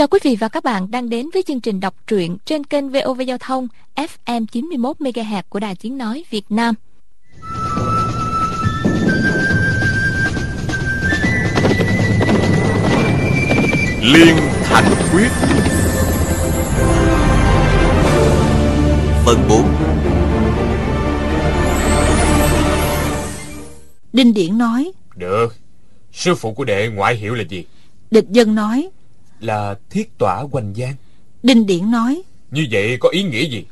Chào quý vị và các bạn đang đến với chương trình đọc truyện trên kênh VOV Giao thông FM 91 MHz của Đài Tiếng nói Việt Nam. Liên Thành Quyết. Phần 4 Đinh Điển nói Được. Sư phụ của đệ ngoại hiệu là gì? Địch dân nói Là thiết tỏa hoành giang. Đinh Điển nói Như vậy có ý nghĩa gì?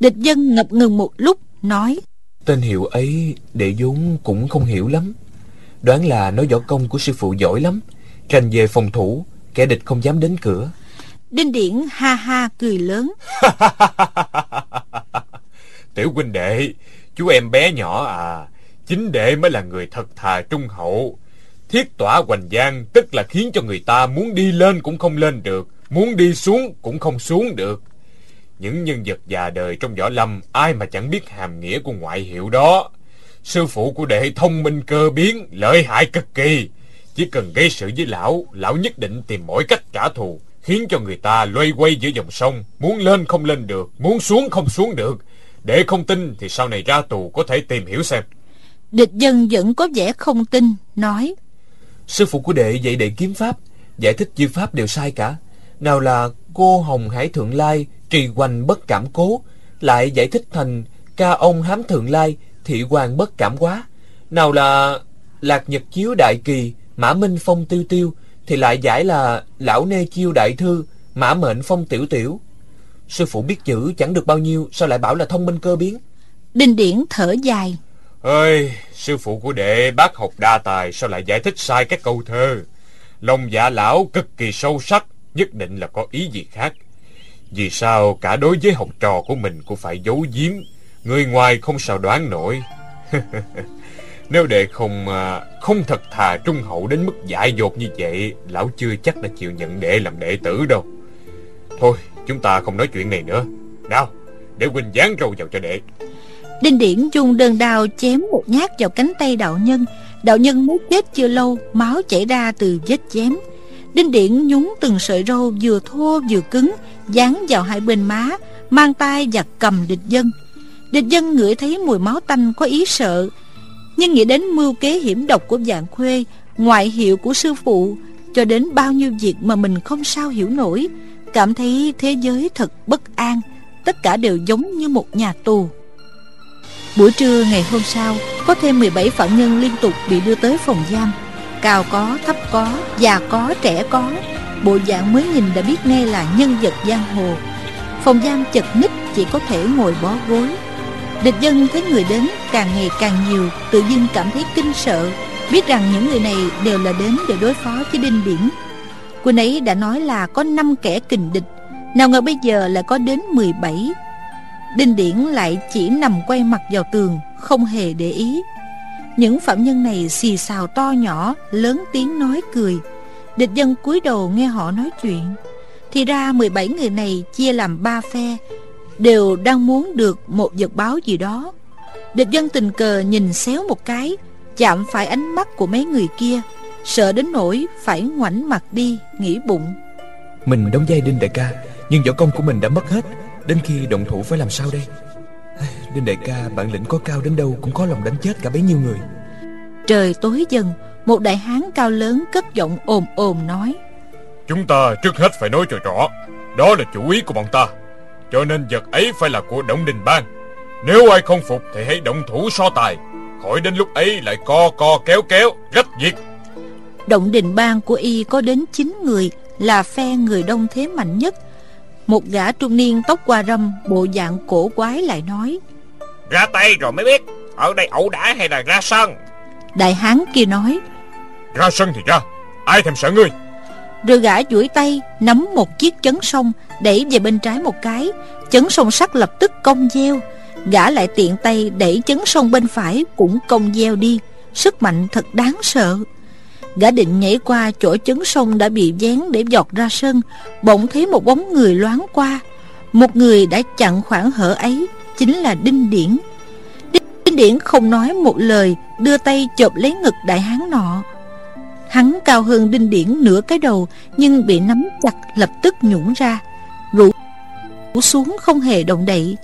Địch dân ngập ngừng một lúc Nói Tên hiệu ấy đệ vốn cũng không hiểu lắm. Đoán là nói võ công của sư phụ giỏi lắm. Tranh về phòng thủ Kẻ địch không dám đến cửa. Đinh Điển ha ha cười lớn. Tiểu huynh đệ Chú em bé nhỏ à Chính đệ mới là người thật thà trung hậu Thiết tỏa hoành giang, Tức là khiến cho người ta muốn đi lên cũng không lên được, Muốn đi xuống cũng không xuống được. Những nhân vật già đời trong võ lâm, Ai mà chẳng biết hàm nghĩa của ngoại hiệu đó. Sư phụ của đệ thông minh cơ biến, Lợi hại cực kỳ. Chỉ cần gây sự với lão Lão nhất định tìm mọi cách trả thù, Khiến cho người ta loay quay giữa dòng sông, Muốn lên không lên được, Muốn xuống không xuống được. Để không tin thì sau này ra tù có thể tìm hiểu xem. Địch dân vẫn có vẻ không tin, Nói Sư phụ của đệ dạy đệ kiếm pháp, Giải thích chư pháp đều sai cả. Nào là cô hồng hải thượng lai, Trì hoành bất cảm cố, Lại giải thích thành ca ông hám thượng lai, Thị hoàng bất cảm quá. Nào là lạc nhật chiếu đại kỳ, Mã minh phong tiêu tiêu, Thì lại giải là lão nê chiêu đại thư, Mã mệnh phong tiểu tiểu. Sư phụ biết chữ chẳng được bao nhiêu, Sao lại bảo là thông minh cơ biến? Đinh Điển thở dài ơi, sư phụ của đệ, bác học đa tài sao lại giải thích sai các câu thơ? Lòng dạ lão cực kỳ sâu sắc, nhất định là có ý gì khác. Vì sao cả đối với học trò của mình cũng phải giấu giếm, người ngoài không sao đoán nổi? Nếu đệ không à, không thật thà trung hậu đến mức dại dột như vậy, lão chưa chắc đã chịu nhận đệ làm đệ tử đâu. Thôi, chúng ta không nói chuyện này nữa. Nào, để huynh dán râu vào cho đệ. Đinh Điển dùng đơn đao chém một nhát vào cánh tay đạo nhân. Đạo nhân mới chết chưa lâu, Máu chảy ra từ vết chém. Đinh Điển nhúng từng sợi râu vừa thô vừa cứng, Dán vào hai bên má, Mang tay và cầm địch dân. Địch dân ngửi thấy mùi máu tanh có ý sợ, Nhưng nghĩ đến mưu kế hiểm độc của dạng khuê, Ngoại hiệu của sư phụ, Cho đến bao nhiêu việc mà mình không sao hiểu nổi, Cảm thấy thế giới thật bất an, Tất cả đều giống như một nhà tù. Buổi trưa ngày hôm sau Có thêm 17 phạm nhân liên tục bị đưa tới phòng giam. Cao có, thấp có, già có, trẻ có. Bộ dạng mới nhìn đã biết ngay là nhân vật giang hồ. Phòng giam chật ních chỉ có thể ngồi bó gối. Địch dân thấy người đến càng ngày càng nhiều Tự dưng cảm thấy kinh sợ. Biết rằng những người này đều là đến để đối phó với Đinh Điển Quân ấy đã nói là có 5 kẻ kình địch. Nào ngờ bây giờ lại có đến 17 Đinh Điển lại chỉ nằm quay mặt vào tường, Không hề để ý. Những phạm nhân này xì xào to nhỏ, Lớn tiếng nói cười. Địch dân cúi đầu nghe họ nói chuyện. Thì ra 17 người này chia làm ba phe, Đều đang muốn được một vật báo gì đó. Địch dân tình cờ nhìn xéo một cái, Chạm phải ánh mắt của mấy người kia, Sợ đến nỗi phải ngoảnh mặt đi, Nghĩ bụng. Mình đóng vai Đinh đại ca, Nhưng võ công của mình đã mất hết. Đến khi động thủ phải làm sao đây? Đinh đại ca bản lĩnh có cao đến đâu Cũng có lòng đánh chết cả bấy nhiêu người. Trời tối dần Một đại hán cao lớn cất giọng ồm ồm nói. Chúng ta trước hết phải nói cho rõ Đó là chủ ý của bọn ta. Cho nên vật ấy phải là của Động Đình Bang. Nếu ai không phục thì hãy động thủ so tài. Khỏi đến lúc ấy lại co co kéo kéo Rách việc Động Đình Bang của y có đến 9 người Là phe người đông thế mạnh nhất một gã trung niên tóc qua râm Bộ dạng cổ quái lại nói Ra tay rồi mới biết Ở đây ẩu đả hay là ra sân? Đại hán kia nói Ra sân thì ra Ai thèm sợ ngươi? Rồi gã duỗi tay Nắm một chiếc chấn sông Đẩy về bên trái một cái. Chấn sông sắt lập tức cong gieo. Gã lại tiện tay đẩy chấn sông bên phải Cũng cong gieo đi. Sức mạnh thật đáng sợ Gã định nhảy qua chỗ chấn sông đã bị dán để giọt ra sân. Bỗng thấy một bóng người loáng qua. Một người đã chặn khoảng hở ấy, Chính là Đinh Điển. Đinh Điển không nói một lời, Đưa tay chộp lấy ngực đại hán nọ. Hắn cao hơn đinh điển nửa cái đầu, Nhưng bị nắm chặt lập tức nhũng ra. Rủ xuống không hề động đậy.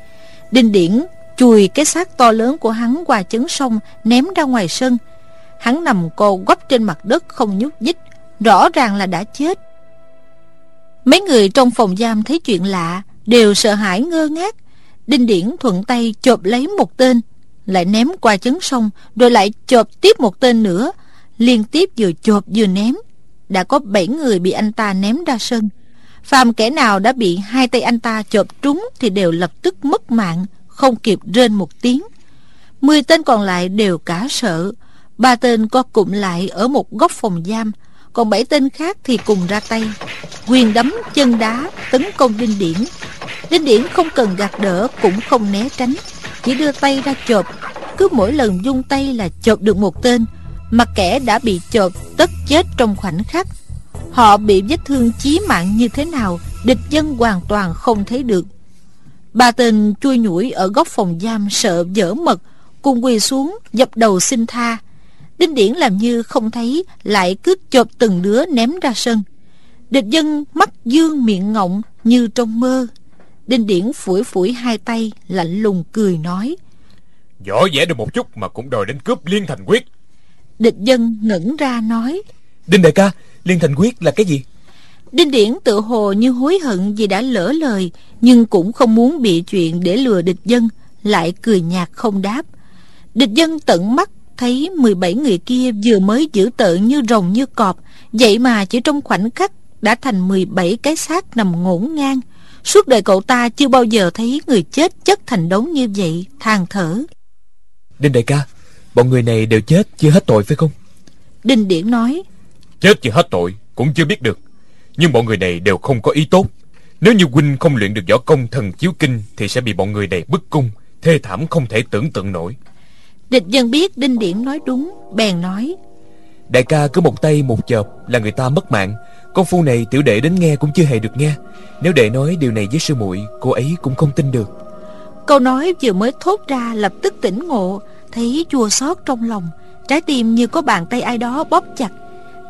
Đinh điển chùi cái xác to lớn của hắn qua chấn sông, Ném ra ngoài sân. Hắn nằm cô quắp trên mặt đất không nhúc nhích, Rõ ràng là đã chết. Mấy người trong phòng giam thấy chuyện lạ, Đều sợ hãi ngơ ngác. Đinh Điển thuận tay chộp lấy một tên, Lại ném qua chấn sông, Rồi lại chộp tiếp một tên nữa. Liên tiếp vừa chộp vừa ném, Đã có bảy người bị anh ta ném ra sân. Phàm kẻ nào đã bị hai tay anh ta chộp trúng Thì đều lập tức mất mạng, Không kịp rên một tiếng. Mười tên còn lại đều cả sợ. Ba tên co cụm lại ở một góc phòng giam, Còn bảy tên khác thì cùng ra tay. Quyền đấm, chân đá, Tấn công Đinh Điển. Đinh Điển không cần gạt đỡ, Cũng không né tránh, Chỉ đưa tay ra chộp. Cứ mỗi lần dung tay là chộp được một tên, Mà kẻ đã bị chộp tất chết trong khoảnh khắc. Họ bị vết thương chí mạng như thế nào, Địch dân hoàn toàn không thấy được. Ba tên chui nhủi ở góc phòng giam sợ dở mật, Cùng quỳ xuống, dập đầu xin tha. Đinh Điển làm như không thấy Lại cứ chộp từng đứa ném ra sân. Địch dân mắt dương miệng ngọng Như trong mơ. Đinh Điển phủi phủi hai tay Lạnh lùng cười nói. Võ vẽ được một chút mà cũng đòi đến cướp liên thành quyết. Địch dân ngẩn ra nói. Đinh đại ca Liên thành quyết là cái gì? Đinh Điển tự hồ như hối hận vì đã lỡ lời Nhưng cũng không muốn bị chuyện để lừa địch dân Lại cười nhạt không đáp. Địch dân tận mắt thấy 17 người kia vừa mới giữ tợn như rồng như cọp Vậy mà chỉ trong khoảnh khắc đã thành 17 cái xác nằm ngổn ngang. Suốt đời cậu ta chưa bao giờ thấy người chết chất thành đống như vậy than thở. Đinh đại ca Bọn người này đều chết chưa hết tội phải không? Đinh Điển nói. Chết chưa hết tội cũng chưa biết được. Nhưng bọn người này đều không có ý tốt. Nếu như huynh không luyện được võ công thần chiếu kinh Thì sẽ bị bọn người này bức cung Thê thảm không thể tưởng tượng nổi Địch dân biết Đinh Điển nói đúng Bèn nói. Đại ca cứ một tay một chợp là người ta mất mạng. Con phu này tiểu đệ đến nghe cũng chưa hề được nghe. Nếu đệ nói điều này với sư muội Cô ấy cũng không tin được. Câu nói vừa mới thốt ra lập tức tỉnh ngộ Thấy chua xót trong lòng. Trái tim như có bàn tay ai đó bóp chặt.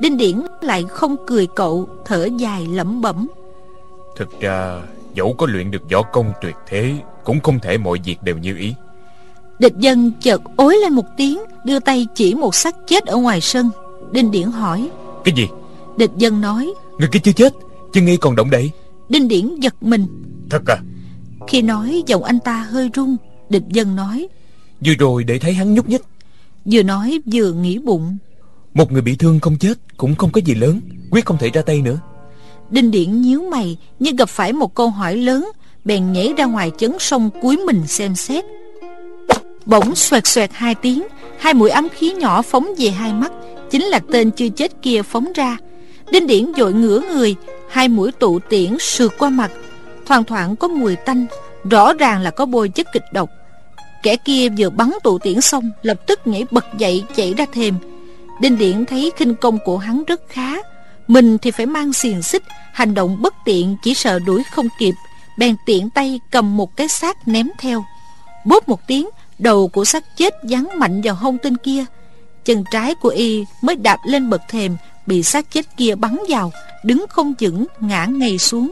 Đinh Điển lại không cười cậu Thở dài lẩm bẩm. Thực ra dẫu có luyện được võ công tuyệt thế Cũng không thể mọi việc đều như ý Địch dân chợt ối lên một tiếng Đưa tay chỉ một xác chết ở ngoài sân. Đinh Điển hỏi. Cái gì? Địch dân nói. Người kia chưa chết Chân nghi còn động đậy. Đinh Điển giật mình. Thật à? Khi nói giọng anh ta hơi run Địch dân nói. Vừa rồi để thấy hắn nhúc nhích. Vừa nói vừa nghĩ bụng. Một người bị thương không chết Cũng không có gì lớn. Quyết không thể ra tay nữa. Đinh Điển nhíu mày Như gặp phải một câu hỏi lớn Bèn nhảy ra ngoài chấn sông cúi mình xem xét Bỗng xoẹt xoẹt hai tiếng, Hai mũi ấm khí nhỏ phóng về hai mắt, Chính là tên chưa chết kia phóng ra. Đinh điển dội ngửa người, Hai mũi tụ tiễn sượt qua mặt. Thoang thoảng có mùi tanh, Rõ ràng là có bôi chất kịch độc. Kẻ kia vừa bắn tụ tiễn xong, Lập tức nhảy bật dậy chạy ra thềm. Đinh điển thấy khinh công của hắn rất khá. Mình thì phải mang xiềng xích, Hành động bất tiện chỉ sợ đuổi không kịp. Bèn tiện tay cầm một cái xác ném theo. Bốp một tiếng Đầu của xác chết giáng mạnh vào hông tên kia. Chân trái của y mới đạp lên bậc thềm, Bị xác chết kia bắn vào, Đứng không vững, ngã ngay xuống.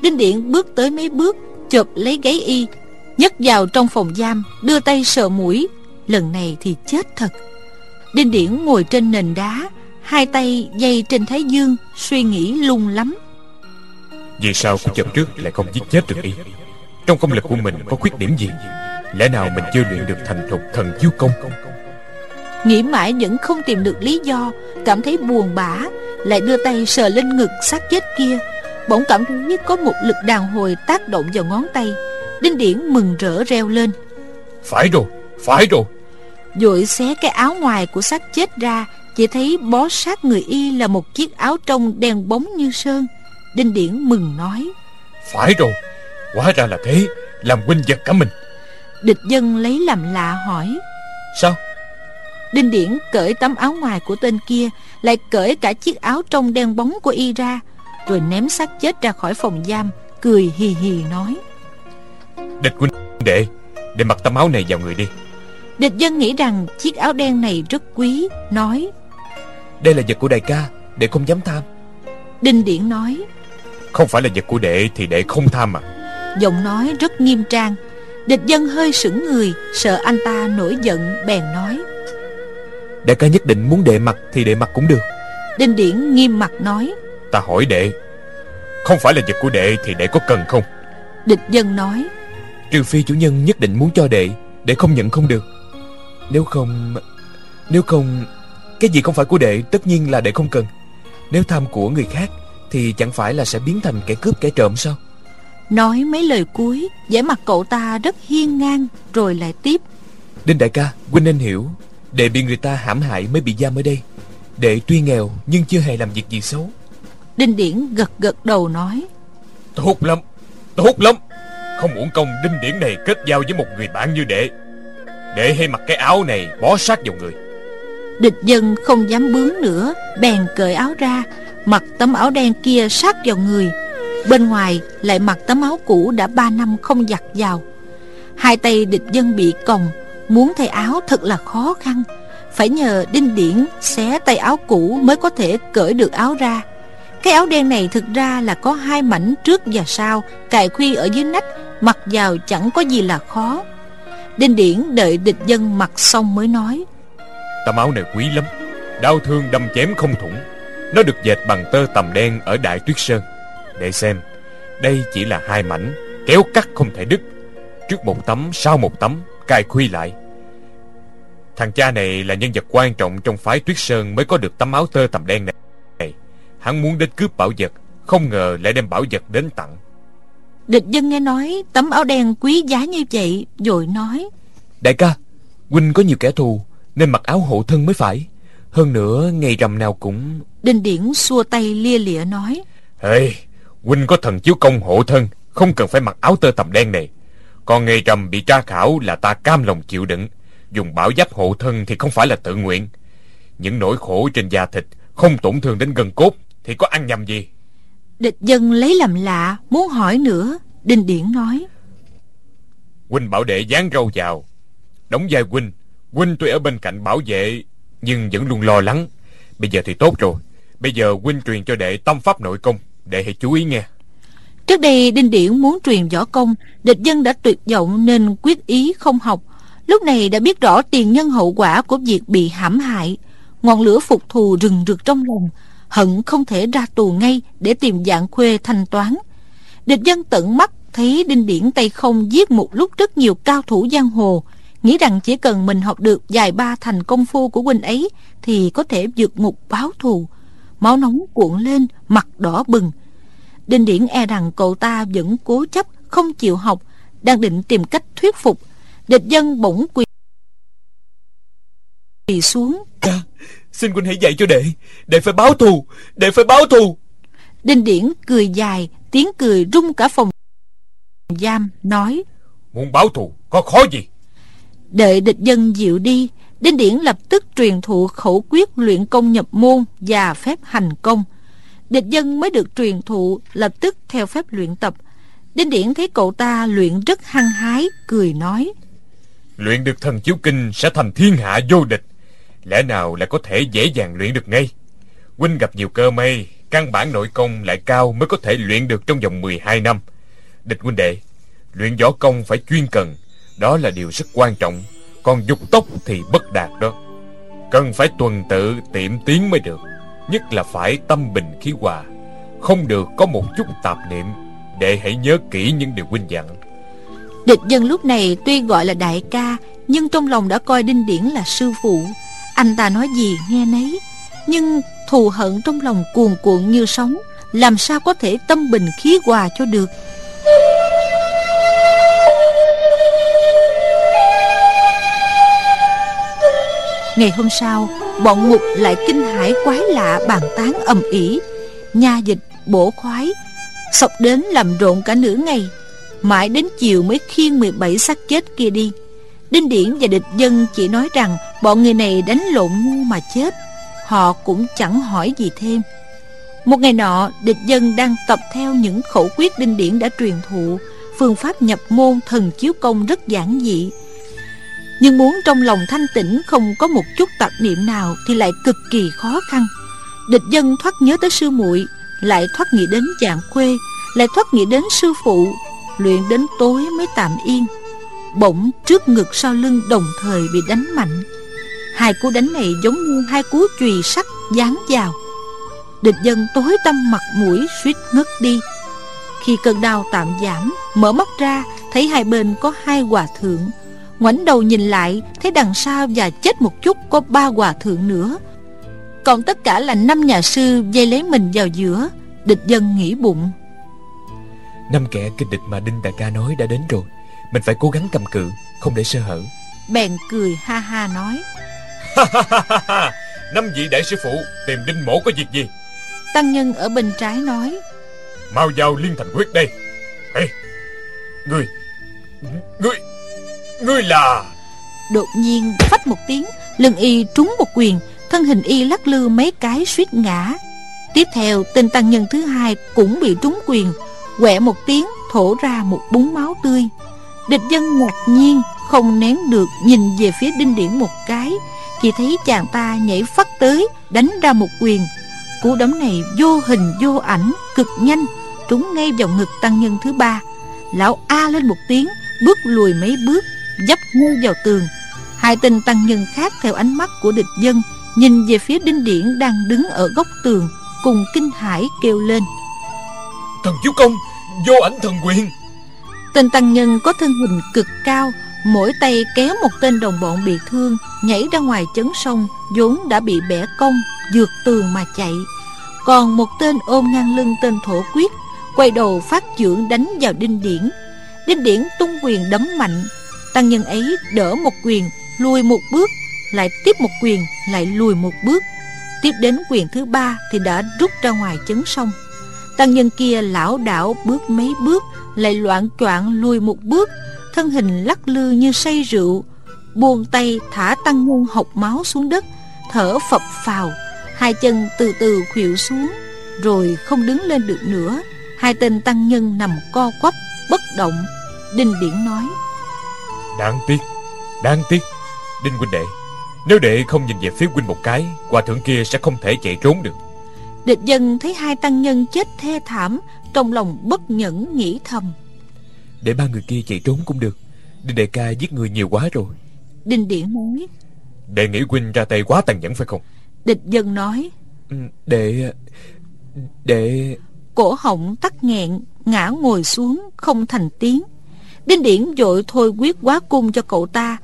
Đinh Điện bước tới mấy bước, Chộp lấy gáy y, nhấc vào trong phòng giam, Đưa tay sờ mũi. Lần này thì chết thật. Đinh Điển ngồi trên nền đá, Hai tay dây trên thái dương, Suy nghĩ lung lắm. Vì sao cô chập trước lại không giết chết được y? Trong công lực của mình có khuyết điểm gì? Lẽ nào mình chưa luyện được thành thục thần chiếu công? Nghĩ mãi vẫn không tìm được lý do Cảm thấy buồn bã Lại đưa tay sờ lên ngực xác chết kia. Bỗng cảm thấy có một lực đàn hồi tác động vào ngón tay. Đinh Điển mừng rỡ reo lên. Phải rồi, phải rồi. Vội xé cái áo ngoài của xác chết ra Chỉ thấy bó sát người y là một chiếc áo trong đen bóng như sơn. Đinh Điển mừng nói. Phải rồi, hóa ra là thế Làm huynh giật cả mình Địch dân lấy làm lạ hỏi. Sao? Đinh Điển cởi tấm áo ngoài của tên kia Lại cởi cả chiếc áo trong đen bóng của y ra Rồi ném xác chết ra khỏi phòng giam Cười hì hì nói. Địch huynh đệ Để mặc tấm áo này vào người đi. Địch dân nghĩ rằng chiếc áo đen này rất quý Nói. Đây là vật của đại ca Đệ không dám tham. Đinh Điển nói. Không phải là vật của đệ thì đệ không tham à? Giọng nói rất nghiêm trang Địch dân hơi sững người Sợ anh ta nổi giận bèn nói. Đại ca nhất định muốn đệ mặc Thì đệ mặc cũng được. Đinh Điển nghiêm mặt nói. Ta hỏi đệ Không phải là vật của đệ thì đệ có cần không? Địch dân nói. Trừ phi chủ nhân nhất định muốn cho đệ Đệ không nhận không được. Nếu không Nếu không Cái gì không phải của đệ tất nhiên là đệ không cần. Nếu tham của người khác Thì chẳng phải là sẽ biến thành kẻ cướp kẻ trộm sao Nói mấy lời cuối vẻ mặt cậu ta rất hiên ngang Rồi lại tiếp. Đinh đại ca Huynh nên hiểu Đệ bị người ta hãm hại mới bị giam ở đây. Đệ tuy nghèo nhưng chưa hề làm việc gì xấu. Đinh Điển gật gật đầu nói. Tốt lắm Tốt lắm. Không uổng công đinh điển này kết giao với một người bạn như đệ. Đệ hay mặc cái áo này bó sát vào người. Địch dân không dám bướng nữa Bèn cởi áo ra Mặc tấm áo đen kia sát vào người Bên ngoài lại mặc tấm áo cũ đã ba năm không giặt vào. Hai tay địch dân bị còng, Muốn thay áo thật là khó khăn. Phải nhờ đinh điển xé tay áo cũ mới có thể cởi được áo ra. Cái áo đen này thực ra là có hai mảnh trước và sau, Cài khuy ở dưới nách, Mặc vào chẳng có gì là khó. Đinh điển đợi địch dân mặc xong mới nói. Tấm áo này quý lắm, Đau thương đâm chém không thủng. Nó được dệt bằng tơ tầm đen ở Đại Tuyết Sơn. Để xem Đây chỉ là hai mảnh Kéo cắt không thể đứt. Trước một tấm sau một tấm Cài khuy lại. Thằng cha này là nhân vật quan trọng trong phái Tuyết Sơn Mới có được tấm áo tơ tầm đen này. Hắn muốn đến cướp bảo vật Không ngờ lại đem bảo vật đến tặng. Địch dân nghe nói tấm áo đen quý giá như vậy Rồi nói. Đại ca Huynh có nhiều kẻ thù Nên mặc áo hộ thân mới phải. Hơn nữa ngày rằm nào cũng Đinh Điển xua tay lia lịa nói. Ê Huynh có thần chiếu công hộ thân Không cần phải mặc áo tơ tầm đen này. Còn ngày rằm bị tra khảo là ta cam lòng chịu đựng. Dùng bảo giáp hộ thân thì không phải là tự nguyện. Những nỗi khổ trên da thịt Không tổn thương đến gân cốt Thì có ăn nhầm gì? Địch dân lấy làm lạ Muốn hỏi nữa Đinh Điển nói. Huynh bảo đệ dán râu vào. Đóng vai Huynh. Huynh tuy ở bên cạnh bảo vệ Nhưng vẫn luôn lo lắng. Bây giờ thì tốt rồi. Bây giờ Huynh truyền cho đệ tâm pháp nội công Đệ hãy chú ý nghe. Trước đây, Đinh Điển muốn truyền võ công, Địch dân đã tuyệt vọng nên quyết ý không học. Lúc này đã biết rõ tiền nhân hậu quả của việc bị hãm hại. Ngọn lửa phục thù rừng rực trong lòng, Hận không thể ra tù ngay để tìm dạng khuê thanh toán. Địch dân tận mắt thấy Đinh Điển tay không giết một lúc rất nhiều cao thủ giang hồ, Nghĩ rằng chỉ cần mình học được vài ba thành công phu của huynh ấy Thì có thể vượt ngục báo thù. Máu nóng cuộn lên, mặt đỏ bừng. Đinh Điển e rằng cậu ta vẫn cố chấp, không chịu học Đang định tìm cách thuyết phục. Địch dân bỗng quỳ quỳ xuống Xin huynh hãy dạy cho đệ Đệ phải báo thù Đệ phải báo thù. Đinh Điển cười dài Tiếng cười rung cả phòng giam Nói Muốn báo thù có khó gì? Đợi địch dân dịu đi Đinh Điển lập tức truyền thụ khẩu quyết luyện công nhập môn và phép hành công. Địch dân mới được truyền thụ lập tức theo phép luyện tập. Đinh Điển thấy cậu ta luyện rất hăng hái, cười nói. Luyện được thần chiếu kinh sẽ thành thiên hạ vô địch. Lẽ nào lại có thể dễ dàng luyện được ngay? Huynh gặp nhiều cơ may, căn bản nội công lại cao mới có thể luyện được trong vòng 12 năm. Địch huynh đệ, luyện võ công phải chuyên cần, đó là điều rất quan trọng. Còn dục tốc thì bất đạt đó. Cần phải tuần tự tiệm tiến mới được. Nhất là phải tâm bình khí hòa. Không được có một chút tạp niệm. để hãy nhớ kỹ những điều huynh dặn. Địch dân lúc này tuy gọi là đại ca, Nhưng trong lòng đã coi Đinh Điển là sư phụ Anh ta nói gì nghe nấy, Nhưng thù hận trong lòng cuồn cuộn như sóng, Làm sao có thể tâm bình khí hòa cho được Ngày hôm sau, Bọn ngục lại kinh hãi quái lạ bàn tán ầm ĩ. Nha dịch, bổ khoái, Sọc đến làm rộn cả nửa ngày. Mãi đến chiều mới khiêng 17 xác chết kia đi. Đinh Điển và địch dân chỉ nói rằng Bọn người này đánh lộn ngu mà chết. Họ cũng chẳng hỏi gì thêm. Một ngày nọ, Địch dân đang tập theo những khẩu quyết Đinh Điển đã truyền thụ. Phương pháp nhập môn thần chiếu công rất giản dị. Nhưng muốn trong lòng thanh tĩnh Không có một chút tạp niệm nào Thì lại cực kỳ khó khăn. Địch dân thoát nhớ tới sư muội, Lại thoát nghĩ đến dạng khuê Lại thoát nghĩ đến sư phụ, Luyện đến tối mới tạm yên. Bỗng trước ngực sau lưng đồng thời bị đánh mạnh. Hai cú đánh này giống như hai cú chùy sắt dán vào. Địch dân tối tâm mặt mũi suýt ngất đi. Khi cơn đau tạm giảm, Mở mắt ra, thấy hai bên có hai hòa thượng ngoảnh đầu nhìn lại thấy đằng sau và chết một chút có ba hòa thượng nữa. Còn tất cả là năm nhà sư dây lấy mình vào giữa địch dân nghĩ bụng. Năm kẻ kinh địch mà đinh đại ca nói đã đến rồi mình phải cố gắng cầm cự không để sơ hở. Bèn cười ha ha nói. Năm vị đại sư phụ tìm đinh mổ có việc gì? Tăng nhân ở bên trái nói. Mau vào liên thành quyết đây. Ê, ngươi ngươi ngươi là? Đột nhiên, phách một tiếng, lưng y trúng một quyền, thân hình y lắc lư mấy cái suýt ngã. Tiếp theo, tên tăng nhân thứ hai cũng bị trúng quyền, quẹ một tiếng, thổ ra một búng máu tươi. Địch dân ngạc nhiên, không nén được, nhìn về phía đinh điển một cái chỉ thấy chàng ta nhảy phắt tới, đánh ra một quyền. Cú đấm này vô hình, vô ảnh, cực nhanh, trúng ngay vào ngực tăng nhân thứ ba. Lão a lên một tiếng, bước lùi mấy bước dấp ngay vào tường. Hai tên tăng nhân khác theo ánh mắt của địch dân nhìn về phía đinh điển đang đứng ở góc tường cùng kinh hãi kêu lên. Thần chiếu công vô ảnh thần quyền. Tên tăng nhân có thân hình cực cao mỗi tay kéo một tên đồng bọn bị thương nhảy ra ngoài chấn sông vốn đã bị bẻ cong vượt tường mà chạy. Còn một tên ôm ngang lưng tên thổ quyết quay đầu phát chưởng đánh vào đinh điển. Đinh điển tung quyền đấm mạnh tăng nhân ấy đỡ một quyền, lùi một bước, lại tiếp một quyền, lại lùi một bước. Tiếp đến quyền thứ ba thì đã rút ra ngoài chấn sông. Tăng nhân kia lão đảo bước mấy bước, lại loạn choạng lùi một bước, thân hình lắc lư như say rượu, buông tay thả tăng nhân học máu xuống đất, thở phập phào, hai chân từ từ khuỵu xuống, rồi không đứng lên được nữa. Hai tên tăng nhân nằm co quắp, bất động, đinh điển nói đáng tiếc đáng tiếc. Đinh huynh đệ nếu đệ không nhìn về phía huynh một cái hòa thượng kia sẽ không thể chạy trốn được. Địch dân thấy hai tăng nhân chết thê thảm trong lòng bất nhẫn nghĩ thầm. Để ba người kia chạy trốn cũng được. Đinh đại ca giết người nhiều quá rồi. Đinh điển nói đệ nghĩ huynh ra tay quá tàn nhẫn phải không? địch dân nói ừ, để để cổ họng tắc nghẹn ngã ngồi xuống không thành tiếng đinh điển vội thôi quyết quá cung cho cậu ta.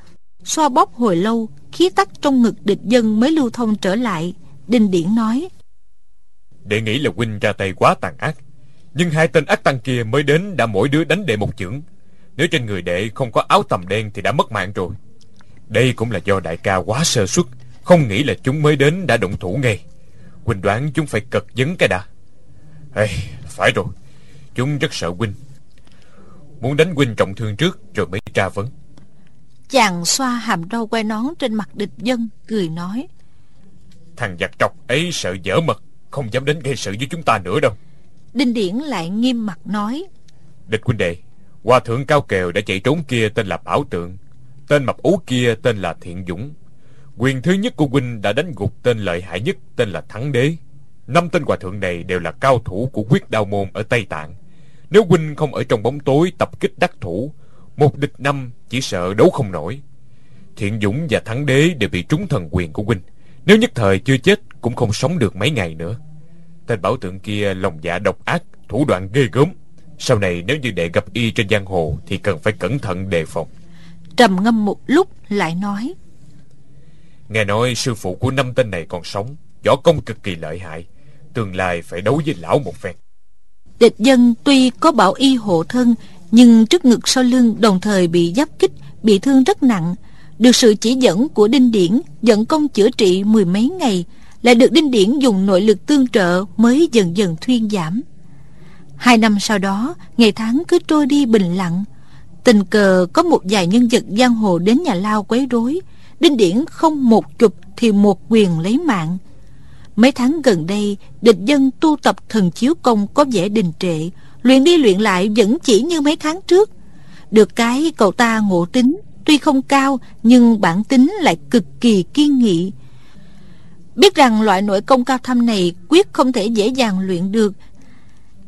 Xoa bóp hồi lâu khí tắc trong ngực địch dân mới lưu thông trở lại. Đinh điển nói đệ nghĩ là huynh ra tay quá tàn ác. Nhưng hai tên ác tăng kia mới đến đã mỗi đứa đánh đệ một chưởng. Nếu trên người đệ không có áo tầm đen thì đã mất mạng rồi. Đây cũng là do đại ca quá sơ suất không nghĩ là chúng mới đến đã động thủ ngay. Huynh đoán chúng phải cật vấn cái đã. Ê, phải rồi. Chúng rất sợ huynh muốn đánh huynh trọng thương trước rồi mới tra vấn. Chàng xoa hàm râu quay nón trên mặt địch dân cười nói. Thằng giặc trọc ấy sợ dở mật không dám đến gây sự với chúng ta nữa đâu. Đinh điển lại nghiêm mặt nói. Địch huynh đệ hòa thượng cao kèo đã chạy trốn kia tên là bảo tượng tên mập ú kia tên là thiện dũng. Quyền thứ nhất của huynh đã đánh gục tên lợi hại nhất tên là thắng đế. Năm tên hòa thượng này đều là cao thủ của quyết đao môn ở tây tạng nếu huynh không ở trong bóng tối tập kích đắc thủ một địch năm chỉ sợ đấu không nổi. Thiện dũng và thắng đế đều bị trúng thần quyền của huynh. Nếu nhất thời chưa chết cũng không sống được mấy ngày nữa. Tên bảo tượng kia lòng dạ độc ác thủ đoạn ghê gớm. Sau này nếu như đệ gặp y trên giang hồ thì cần phải cẩn thận đề phòng. Trầm ngâm một lúc lại nói. Nghe nói sư phụ của năm tên này còn sống võ công cực kỳ lợi hại tương lai phải đấu với lão một phen địch dân tuy có bảo y hộ thân, nhưng trước ngực sau lưng đồng thời bị giáp kích, bị thương rất nặng. Được sự chỉ dẫn của đinh điển, dẫn công chữa trị mười mấy ngày, lại được đinh điển dùng nội lực tương trợ mới dần dần thuyên giảm. Hai năm sau đó, ngày tháng cứ trôi đi bình lặng. Tình cờ có một vài nhân vật giang hồ đến nhà lao quấy rối. Đinh điển không một chụp thì một quyền lấy mạng mấy tháng gần đây địch dân tu tập thần chiếu công có vẻ đình trệ luyện đi luyện lại vẫn chỉ như mấy tháng trước được cái cậu ta ngộ tính tuy không cao nhưng bản tính lại cực kỳ kiên nghị. Biết rằng loại nội công cao thâm này quyết không thể dễ dàng luyện được,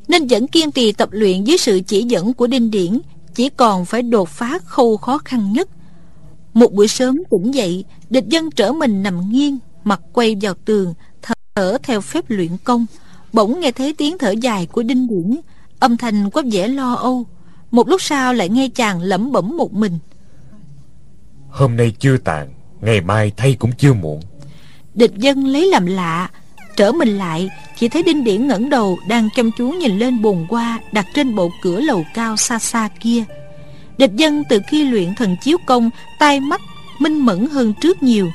nên vẫn kiên trì tập luyện dưới sự chỉ dẫn của Đinh Điển, chỉ còn phải đột phá khâu khó khăn nhất. Một buổi sớm tỉnh dậy, địch dân trở mình nằm nghiêng, mặt quay vào tường, thở theo phép luyện công. Bỗng nghe thấy tiếng thở dài của Đinh Điển, âm thanh có vẻ lo âu. Một lúc sau lại nghe chàng lẩm bẩm một mình. Hôm nay chưa tàn, ngày mai thay cũng chưa muộn. Địch dân lấy làm lạ, trở mình lại, chỉ thấy Đinh Điển ngẩng đầu đang chăm chú nhìn lên bồn hoa đặt trên bộ cửa lầu cao xa xa kia. Địch dân từ khi luyện thần chiếu công, tai mắt minh mẫn hơn trước nhiều.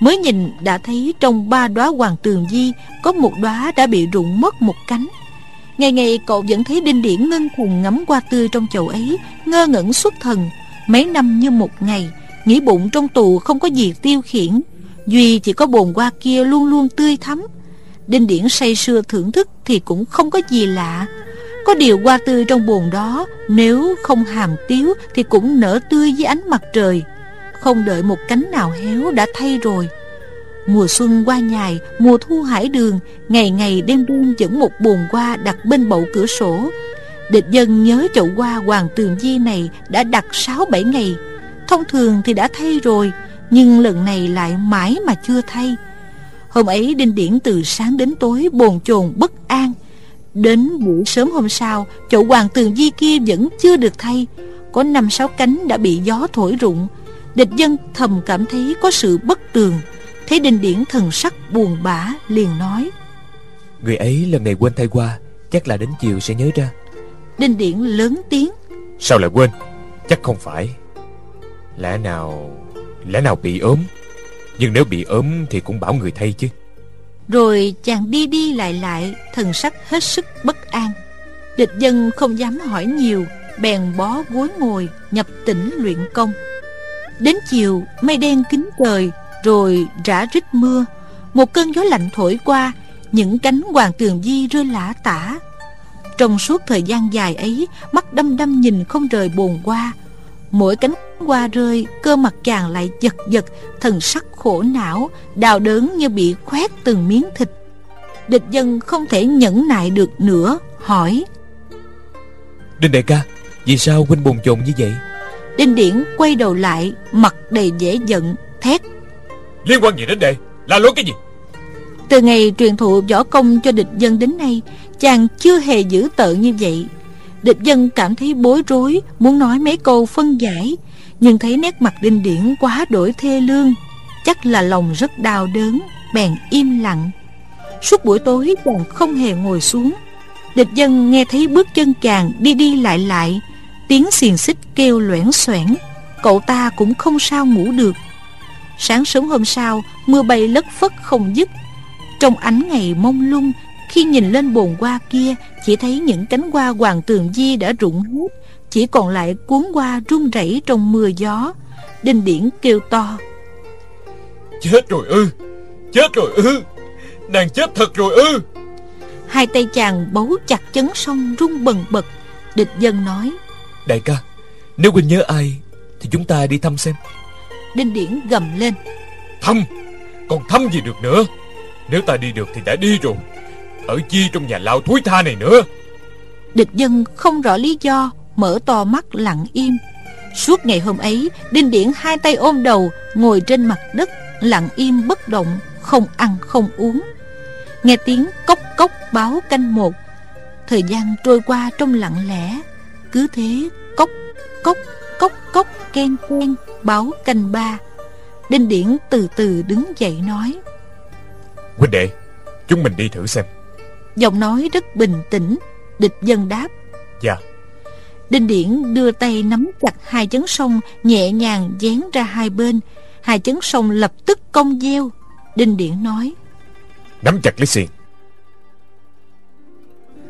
Mới nhìn đã thấy trong ba đóa hoàng tường di có một đóa đã bị rụng mất một cánh. Ngày ngày cậu vẫn thấy Đinh Điển ngân thần ngắm qua tươi trong chậu ấy, ngơ ngẩn xuất thần, mấy năm như một ngày, nghĩ bụng trong tù không có gì tiêu khiển. Duy chỉ có bồn hoa kia luôn luôn tươi thắm. Đinh Điển say sưa thưởng thức thì cũng không có gì lạ. Có điều hoa tươi trong bồn đó Nếu không hàm tiếu Thì cũng nở tươi với ánh mặt trời không đợi một cánh nào héo đã thay rồi. Mùa xuân qua nhài, Mùa thu hải đường, Ngày ngày đêm đêm dẫn một bồn hoa đặt bên bậu cửa sổ. Địch dân nhớ chậu hoa hoàng tường di này Đã đặt 6-7 ngày. Thông thường thì đã thay rồi, Nhưng lần này lại mãi mà chưa thay. Hôm ấy Đinh Điển từ sáng đến tối bồn chồn bất an. Đến buổi sớm hôm sau, Chậu hoàng tường di kia vẫn chưa được thay. Có năm sáu cánh đã bị gió thổi rụng Địch dân thầm cảm thấy có sự bất tường. Thấy đinh điển thần sắc buồn bã liền nói Người ấy lần này quên thay qua Chắc là đến chiều sẽ nhớ ra. Đinh điển lớn tiếng Sao lại quên? Chắc không phải. Lẽ nào Lẽ nào bị ốm? Nhưng nếu bị ốm thì cũng bảo người thay chứ. rồi chàng đi đi lại lại Thần sắc hết sức bất an. Địch dân không dám hỏi nhiều Bèn bó gối ngồi Nhập tỉnh luyện công Đến chiều, mây đen kín trời Rồi rã rít mưa. Một cơn gió lạnh thổi qua, Những cánh hoàng tường di rơi lả tả. Trong suốt thời gian dài ấy, Mắt đâm đâm nhìn không rời bồn qua. Mỗi cánh hoa rơi, Cơ mặt chàng lại giật giật, Thần sắc khổ não đào đớn như bị khoét từng miếng thịt. Địch dân không thể nhẫn nại được nữa, Hỏi. Đinh đại ca, Vì sao huynh bồn chồn như vậy? Đinh điển quay đầu lại Mặt đầy vẻ giận Thét. Liên quan gì đến đây? Là lỗi cái gì? Từ ngày truyền thụ võ công cho địch dân đến nay Chàng chưa hề giữ tợn như vậy. Địch dân cảm thấy bối rối Muốn nói mấy câu phân giải Nhưng thấy nét mặt đinh điển quá đổi thê lương Chắc là lòng rất đau đớn Bèn im lặng. Suốt buổi tối chàng không hề ngồi xuống. Địch dân nghe thấy bước chân chàng đi đi lại lại Tiếng xiềng xích kêu loẻn xoẻn Cậu ta cũng không sao ngủ được. Sáng sớm hôm sau Mưa bay lất phất không dứt. Trong ánh ngày mông lung Khi nhìn lên bồn hoa kia Chỉ thấy những cánh hoa hoàng tường di đã rụng hết Chỉ còn lại cuốn hoa rung rẩy trong mưa gió. Đinh điển kêu to Chết rồi ư Chết rồi ư Nàng chết thật rồi ư. Hai tay chàng bấu chặt chấn sông rung bần bật Địch dân nói Đại ca Nếu huynh nhớ ai Thì chúng ta đi thăm xem. Đinh điển gầm lên. Thăm? Còn thăm gì được nữa? Nếu ta đi được thì đã đi rồi. Ở chi trong nhà lao thúi tha này nữa? Địch dân không rõ lý do Mở to mắt lặng im. Suốt ngày hôm ấy Đinh điển hai tay ôm đầu Ngồi trên mặt đất Lặng im bất động Không ăn không uống. Nghe tiếng cốc cốc báo canh một Thời gian trôi qua trong lặng lẽ. Cứ thế cốc cốc cốc cốc ken ken báo canh ba. Đinh Điển từ từ đứng dậy nói Huynh đệ Chúng mình đi thử xem. Giọng nói rất bình tĩnh Địch dân đáp Dạ. Đinh Điển đưa tay nắm chặt hai chấn sông Nhẹ nhàng dán ra hai bên. Hai chấn sông lập tức cong gieo Đinh Điển nói Nắm chặt lấy xiềng.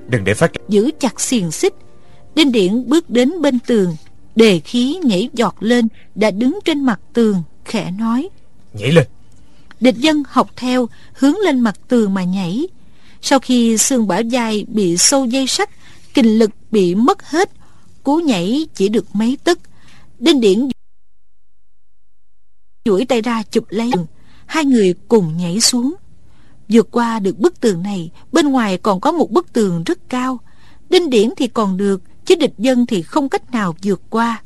Đừng để phát Giữ chặt xiềng xích. Đinh Điển bước đến bên tường Đề khí nhảy giọt lên Đã đứng trên mặt tường Khẽ nói. Nhảy lên. Địch dân học theo Hướng lên mặt tường mà nhảy. Sau khi xương bả vai bị sâu dây sắt Kinh lực bị mất hết Cú nhảy chỉ được mấy tức. Đinh Điển duỗi tay ra chụp lấy hai người cùng nhảy xuống. Vượt qua được bức tường này bên ngoài còn có một bức tường rất cao. Đinh điển thì còn được chứ địch dân thì không cách nào vượt qua.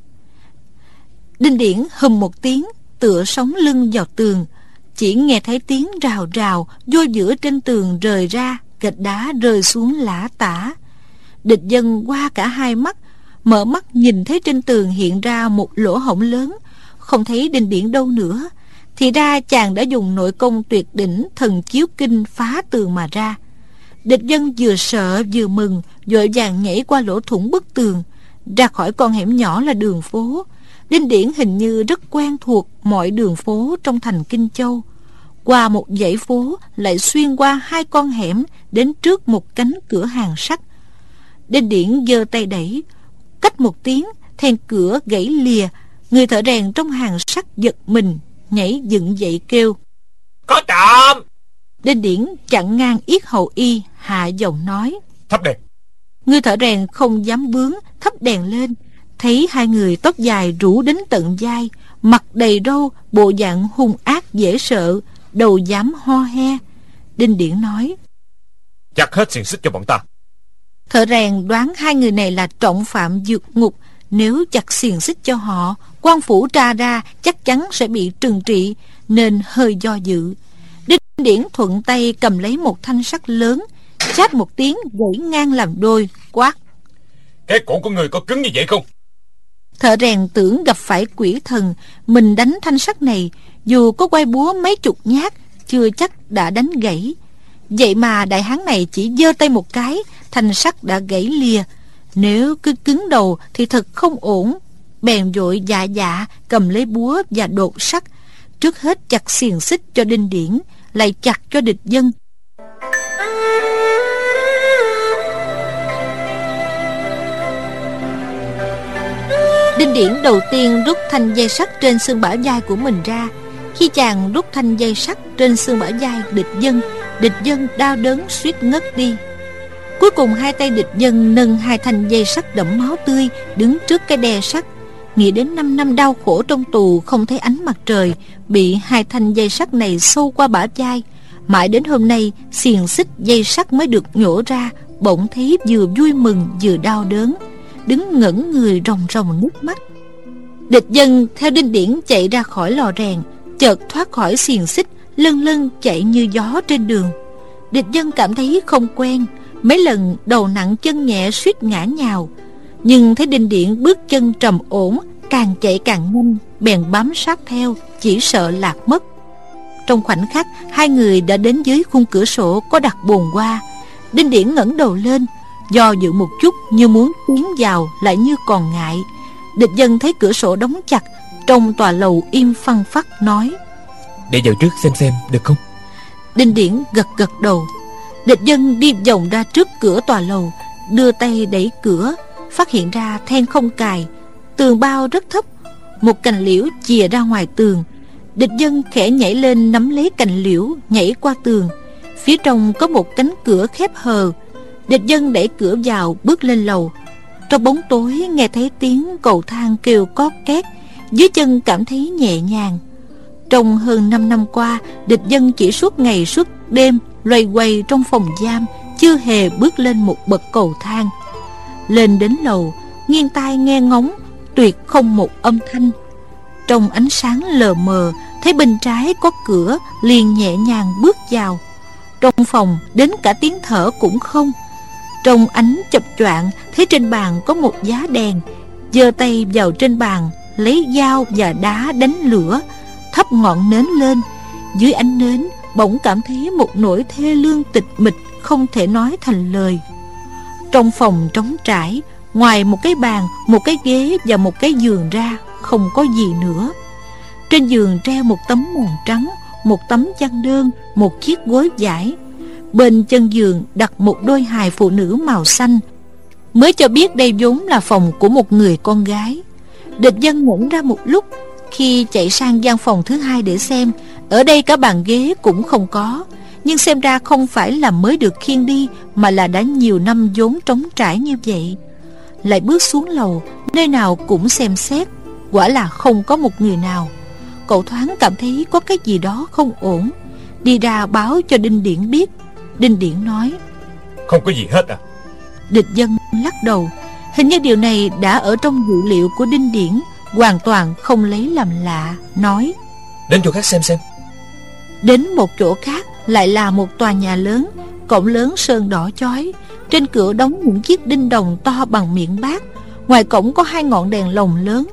Đinh điển hầm một tiếng, tựa sống lưng vào tường. Chỉ nghe thấy tiếng rào rào, vô giữa trên tường rời ra, gạch đá rơi xuống lã tả. Địch dân qua cả hai mắt, mở mắt nhìn thấy trên tường hiện ra một lỗ hổng lớn. Không thấy đinh điển đâu nữa. Thì ra chàng đã dùng nội công tuyệt đỉnh thần chiếu kinh phá tường mà ra địch dân vừa sợ vừa mừng vội vàng nhảy qua lỗ thủng bức tường. Ra khỏi con hẻm nhỏ là đường phố. Đinh điển hình như rất quen thuộc mọi đường phố trong thành kinh châu. Qua một dãy phố lại xuyên qua hai con hẻm đến trước một cánh cửa hàng sắt. Đinh điển giơ tay đẩy cách một tiếng then cửa gãy lìa. Người thợ rèn trong hàng sắt giật mình nhảy dựng dậy kêu Có trộm! Đinh Điển chặn ngang yết hầu y Hạ giọng nói. Thắp đèn. Người thợ rèn không dám bướng Thắp đèn lên. Thấy hai người tóc dài rủ đến tận vai Mặt đầy râu Bộ dạng hung ác dễ sợ Đầu dám ho he. Đinh Điển nói. Chặt hết xiềng xích cho bọn ta. Thợ rèn đoán hai người này là trọng phạm dược ngục. Nếu chặt xiềng xích cho họ quan phủ tra ra chắc chắn sẽ bị trừng trị Nên hơi do dự. Đinh Điển thuận tay cầm lấy một thanh sắt lớn Chát một tiếng gãy ngang làm đôi Quát. Cái cổ của người có cứng như vậy không? Thợ rèn tưởng gặp phải quỷ thần Mình đánh thanh sắt này Dù có quay búa mấy chục nhát Chưa chắc đã đánh gãy. Vậy mà đại hán này chỉ giơ tay một cái Thanh sắt đã gãy lìa. Nếu cứ cứng đầu Thì thật không ổn. Bèn vội dạ dạ cầm lấy búa và đột sắt. Trước hết chặt xiềng xích cho đinh điển Lại chặt cho địch dân Đinh Điển đầu tiên rút thanh dây sắt trên xương bả vai của mình ra. Khi chàng rút thanh dây sắt trên xương bả vai địch dân Địch dân đau đớn suýt ngất đi. Cuối cùng hai tay địch dân nâng hai thanh dây sắt đẫm máu tươi, Đứng trước cái đè sắt. Nghĩ đến 5 năm đau khổ trong tù Không thấy ánh mặt trời, Bị hai thanh dây sắt này sâu qua bả vai. Mãi đến hôm nay, Xiềng xích dây sắt mới được nhổ ra, Bỗng thấy vừa vui mừng vừa đau đớn. Đứng ngẩn người ròng ròng nước mắt. Địch dân theo đinh điển chạy ra khỏi lò rèn, Chợt thoát khỏi xiềng xích, Lân lân chạy như gió trên đường. Địch dân cảm thấy không quen, Mấy lần đầu nặng chân nhẹ suýt ngã nhào. Nhưng thấy đinh điện bước chân trầm ổn, Càng chạy càng nhanh, Bèn bám sát theo, Chỉ sợ lạc mất. Trong khoảnh khắc, Hai người đã đến dưới khung cửa sổ Có đặt bồn hoa. Đinh điển ngẩng đầu lên Do dự một chút như muốn tiến vào Lại như còn ngại. Địch dân thấy cửa sổ đóng chặt Trong tòa lầu im phăng phắc nói. Để vào trước xem xem được không? Đinh điển gật gật đầu. Địch dân đi vòng ra trước cửa tòa lầu Đưa tay đẩy cửa Phát hiện ra then không cài Tường bao rất thấp Một cành liễu chìa ra ngoài tường. Địch dân khẽ nhảy lên nắm lấy cành liễu Nhảy qua tường. Phía trong có một cánh cửa khép hờ Địch dân đẩy cửa vào, bước lên lầu. Trong bóng tối, nghe thấy tiếng cầu thang kêu có két. Dưới chân cảm thấy nhẹ nhàng. Trong hơn 5 năm qua, Địch dân chỉ suốt ngày, suốt đêm, Loay quay trong phòng giam, Chưa hề bước lên một bậc cầu thang. Lên đến lầu, Nghiêng tai nghe ngóng, Tuyệt không một âm thanh. Trong ánh sáng lờ mờ, Thấy bên trái có cửa, Liền nhẹ nhàng bước vào. Trong phòng, đến cả tiếng thở cũng không. Trong ánh chập choạng Thấy trên bàn có một giá đèn giơ tay vào trên bàn Lấy dao và đá đánh lửa Thắp ngọn nến lên Dưới ánh nến bỗng cảm thấy một nỗi thê lương tịch mịch không thể nói thành lời. Trong phòng trống trải, ngoài một cái bàn, một cái ghế và một cái giường ra, không có gì nữa. Trên giường treo một tấm mùng trắng, một tấm chăn đơn, một chiếc gối vải. Bên chân giường đặt một đôi hài phụ nữ màu xanh. Mới cho biết đây vốn là phòng của một người con gái. Địch dân ngẩn ra một lúc, khi chạy sang gian phòng thứ hai để xem, ở đây cả bàn ghế cũng không có. Nhưng xem ra không phải là mới được khiêng đi, Mà là đã nhiều năm vốn trống trải như vậy. Lại bước xuống lầu, Nơi nào cũng xem xét, Quả là không có một người nào. Cậu thoáng cảm thấy có cái gì đó không ổn. Đi ra báo cho Đinh Điển biết. Đinh Điển nói. Không có gì hết à? Địch dân lắc đầu. Hình như điều này đã ở trong dữ liệu của Đinh Điển Hoàn toàn không lấy làm lạ Nói. Đến chỗ khác xem xem. Đến một chỗ khác lại là một tòa nhà lớn Cổng lớn sơn đỏ chói. Trên cửa đóng những chiếc đinh đồng to bằng miệng bát. Ngoài cổng có hai ngọn đèn lồng lớn.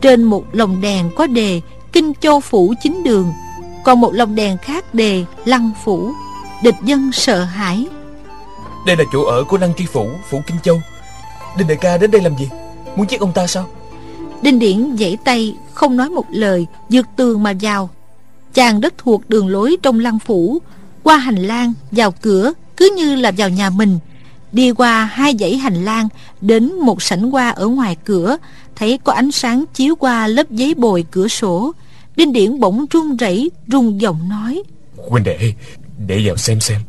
Trên một lồng đèn có đề Kinh Châu Phủ chính đường. Còn một lồng đèn khác đề Lăng Phủ Địch dân sợ hãi. Đây là chỗ ở của Lăng Tri Phủ, Phủ Kinh Châu. Đinh đại ca đến đây làm gì? Muốn giết ông ta sao? Đinh Điển giãy tay không nói một lời vượt tường mà vào. Chàng đất thuộc đường lối trong lăng phủ Qua hành lang vào cửa Cứ như là vào nhà mình. Đi qua hai dãy hành lang Đến một sảnh hoa ở ngoài cửa Thấy có ánh sáng chiếu qua lớp giấy bồi cửa sổ. Đinh Điển bỗng run rẩy rung giọng nói. Huynh đệ để vào xem xem.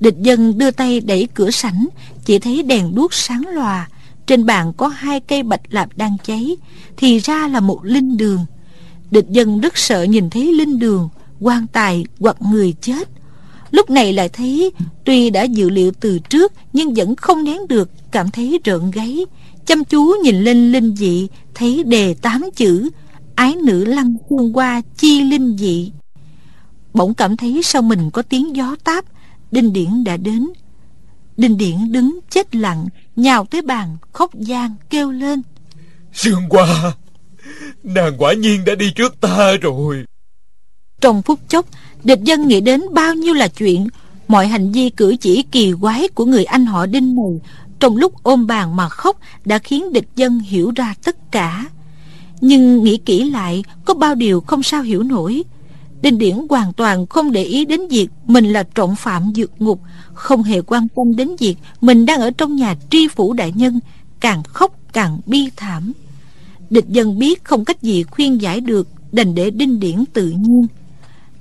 Địch dân đưa tay đẩy cửa sảnh, Chỉ thấy đèn đuốc sáng lòa. Trên bàn có hai cây bạch lạp đang cháy, Thì ra là một linh đường. Địch dân rất sợ nhìn thấy linh đường, quan tài hoặc người chết. Lúc này lại thấy, Tuy đã dự liệu từ trước Nhưng vẫn không nén được, Cảm thấy rợn gáy. Chăm chú nhìn lên linh dị, Thấy đề tám chữ, Ái nữ lăng quân qua chi linh dị. Bỗng cảm thấy sau mình có tiếng gió táp Đinh Điển đã đến. Đinh Điển đứng chết lặng Nhào tới bàn khóc gian kêu lên. Sương qua Nàng quả nhiên đã đi trước ta rồi. Trong phút chốc Địch dân nghĩ đến bao nhiêu là chuyện. Mọi hành vi cử chỉ kỳ quái của người anh họ Đinh này Trong lúc ôm bàn mà khóc Đã khiến địch dân hiểu ra tất cả. Nhưng nghĩ kỹ lại Có bao điều không sao hiểu nổi Đinh Điển hoàn toàn không để ý đến việc Mình là trọng phạm dược ngục, Không hề quan tâm đến việc Mình đang ở trong nhà tri phủ đại nhân, Càng khóc càng bi thảm. Địch dân biết không cách gì khuyên giải được, Đành để Đinh Điển tự nhiên.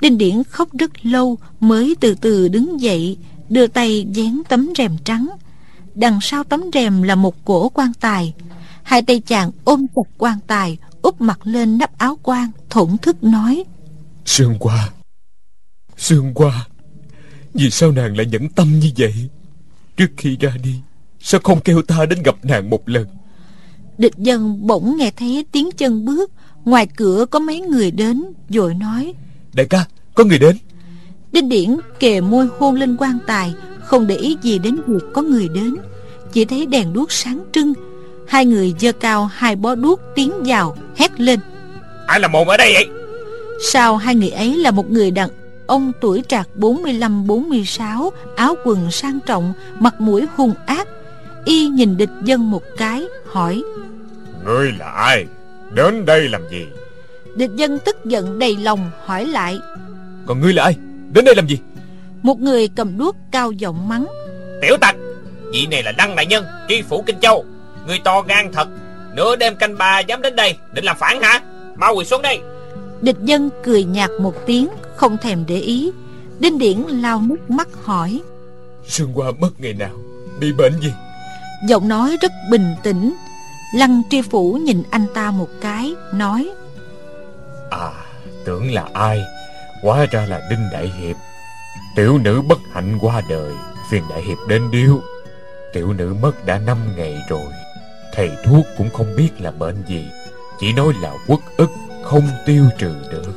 Đinh Điển khóc rất lâu Mới từ từ đứng dậy, Đưa tay dán tấm rèm trắng. Đằng sau tấm rèm là một cổ quan tài. Hai tay chàng ôm chặt quan tài, úp mặt lên nắp áo quan, Thổn thức nói Sương qua Sương qua Vì sao nàng lại nhẫn tâm như vậy? Trước khi ra đi Sao không kêu ta đến gặp nàng một lần? Địch dân bỗng nghe thấy tiếng chân bước Ngoài cửa có mấy người đến Rồi nói. Đại ca có người đến. Đinh Điển kề môi hôn lên quan tài Không để ý gì đến việc có người đến. Chỉ thấy đèn đuốc sáng trưng Hai người giơ cao hai bó đuốc tiến vào Hét lên. Ai là mồm ở đây vậy Sau hai người ấy là một người đàn ông tuổi trạc 45-46 Áo quần sang trọng Mặt mũi hung ác. Y nhìn địch dân một cái Hỏi Ngươi là ai? Đến đây làm gì? Địch dân tức giận đầy lòng hỏi lại Còn ngươi là ai? Đến đây làm gì? Một người cầm đuốc cao giọng mắng Tiểu tặc Vị này là Đăng Đại Nhân Tri phủ Kinh Châu. Người to gan thật Nửa đêm canh ba dám đến đây Định làm phản hả? Mau quỳ xuống đây Địch dân cười nhạt một tiếng Không thèm để ý. Đinh Điển lau nước mắt hỏi. Sương qua mất ngày nào? Bị bệnh gì? Giọng nói rất bình tĩnh. Lăng tri phủ nhìn anh ta một cái Nói. À tưởng là ai? Hóa ra là Đinh Đại Hiệp. Tiểu nữ bất hạnh qua đời Phiền Đại Hiệp đến điêu Tiểu nữ mất đã năm ngày rồi. Thầy thuốc cũng không biết là bệnh gì Chỉ nói là quất ức Không tiêu trừ được.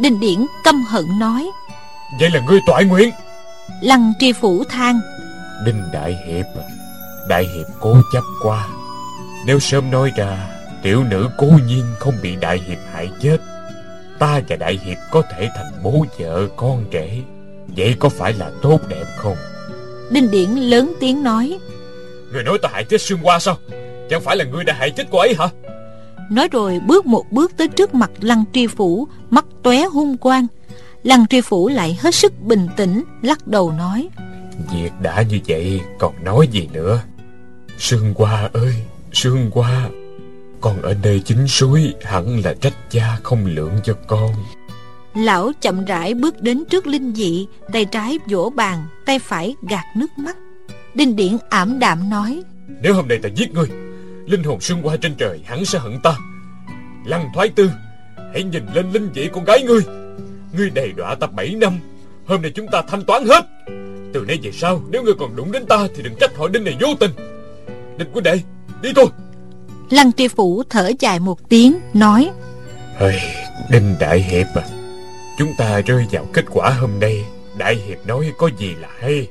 Đinh Điển căm hận nói Vậy là ngươi toại nguyện. Lăng tri phủ than Đinh Đại Hiệp Đại Hiệp cố chấp quá. Nếu sớm nói ra Tiểu nữ cố nhiên không bị Đại Hiệp hại chết. Ta và Đại Hiệp có thể thành bố vợ con trẻ. Vậy có phải là tốt đẹp không? Đinh Điển lớn tiếng nói Người nói ta hại chết Sương Hoa sao? Chẳng phải là ngươi đã hại chết cô ấy hả Nói rồi bước một bước tới trước mặt Lăng tri phủ Mắt tóe hung quang. Lăng tri phủ lại hết sức bình tĩnh Lắc đầu nói Việc đã như vậy còn nói gì nữa? Sương Hoa ơi Sương Hoa Con ở nơi chính suối hẳn là trách cha không lượng cho con. Lão chậm rãi bước đến trước linh dị Tay trái vỗ bàn Tay phải gạt nước mắt. Đinh Điển ảm đạm nói Nếu hôm nay ta giết ngươi Linh hồn Sương Hoa trên trời hẳn sẽ hận ta. Lăng thoái tư Hãy nhìn lên linh vị con gái ngươi. Ngươi đầy đọa ta 7 năm Hôm nay chúng ta thanh toán hết. Từ nay về sau Nếu ngươi còn đụng đến ta Thì đừng trách họ đinh này vô tình. Đinh huynh đệ Đi thôi. Lăng tri phủ thở dài một tiếng Nói Ơi, Đinh Đại Hiệp à. Chúng ta rơi vào kết quả hôm nay. Đại Hiệp nói có gì là hay?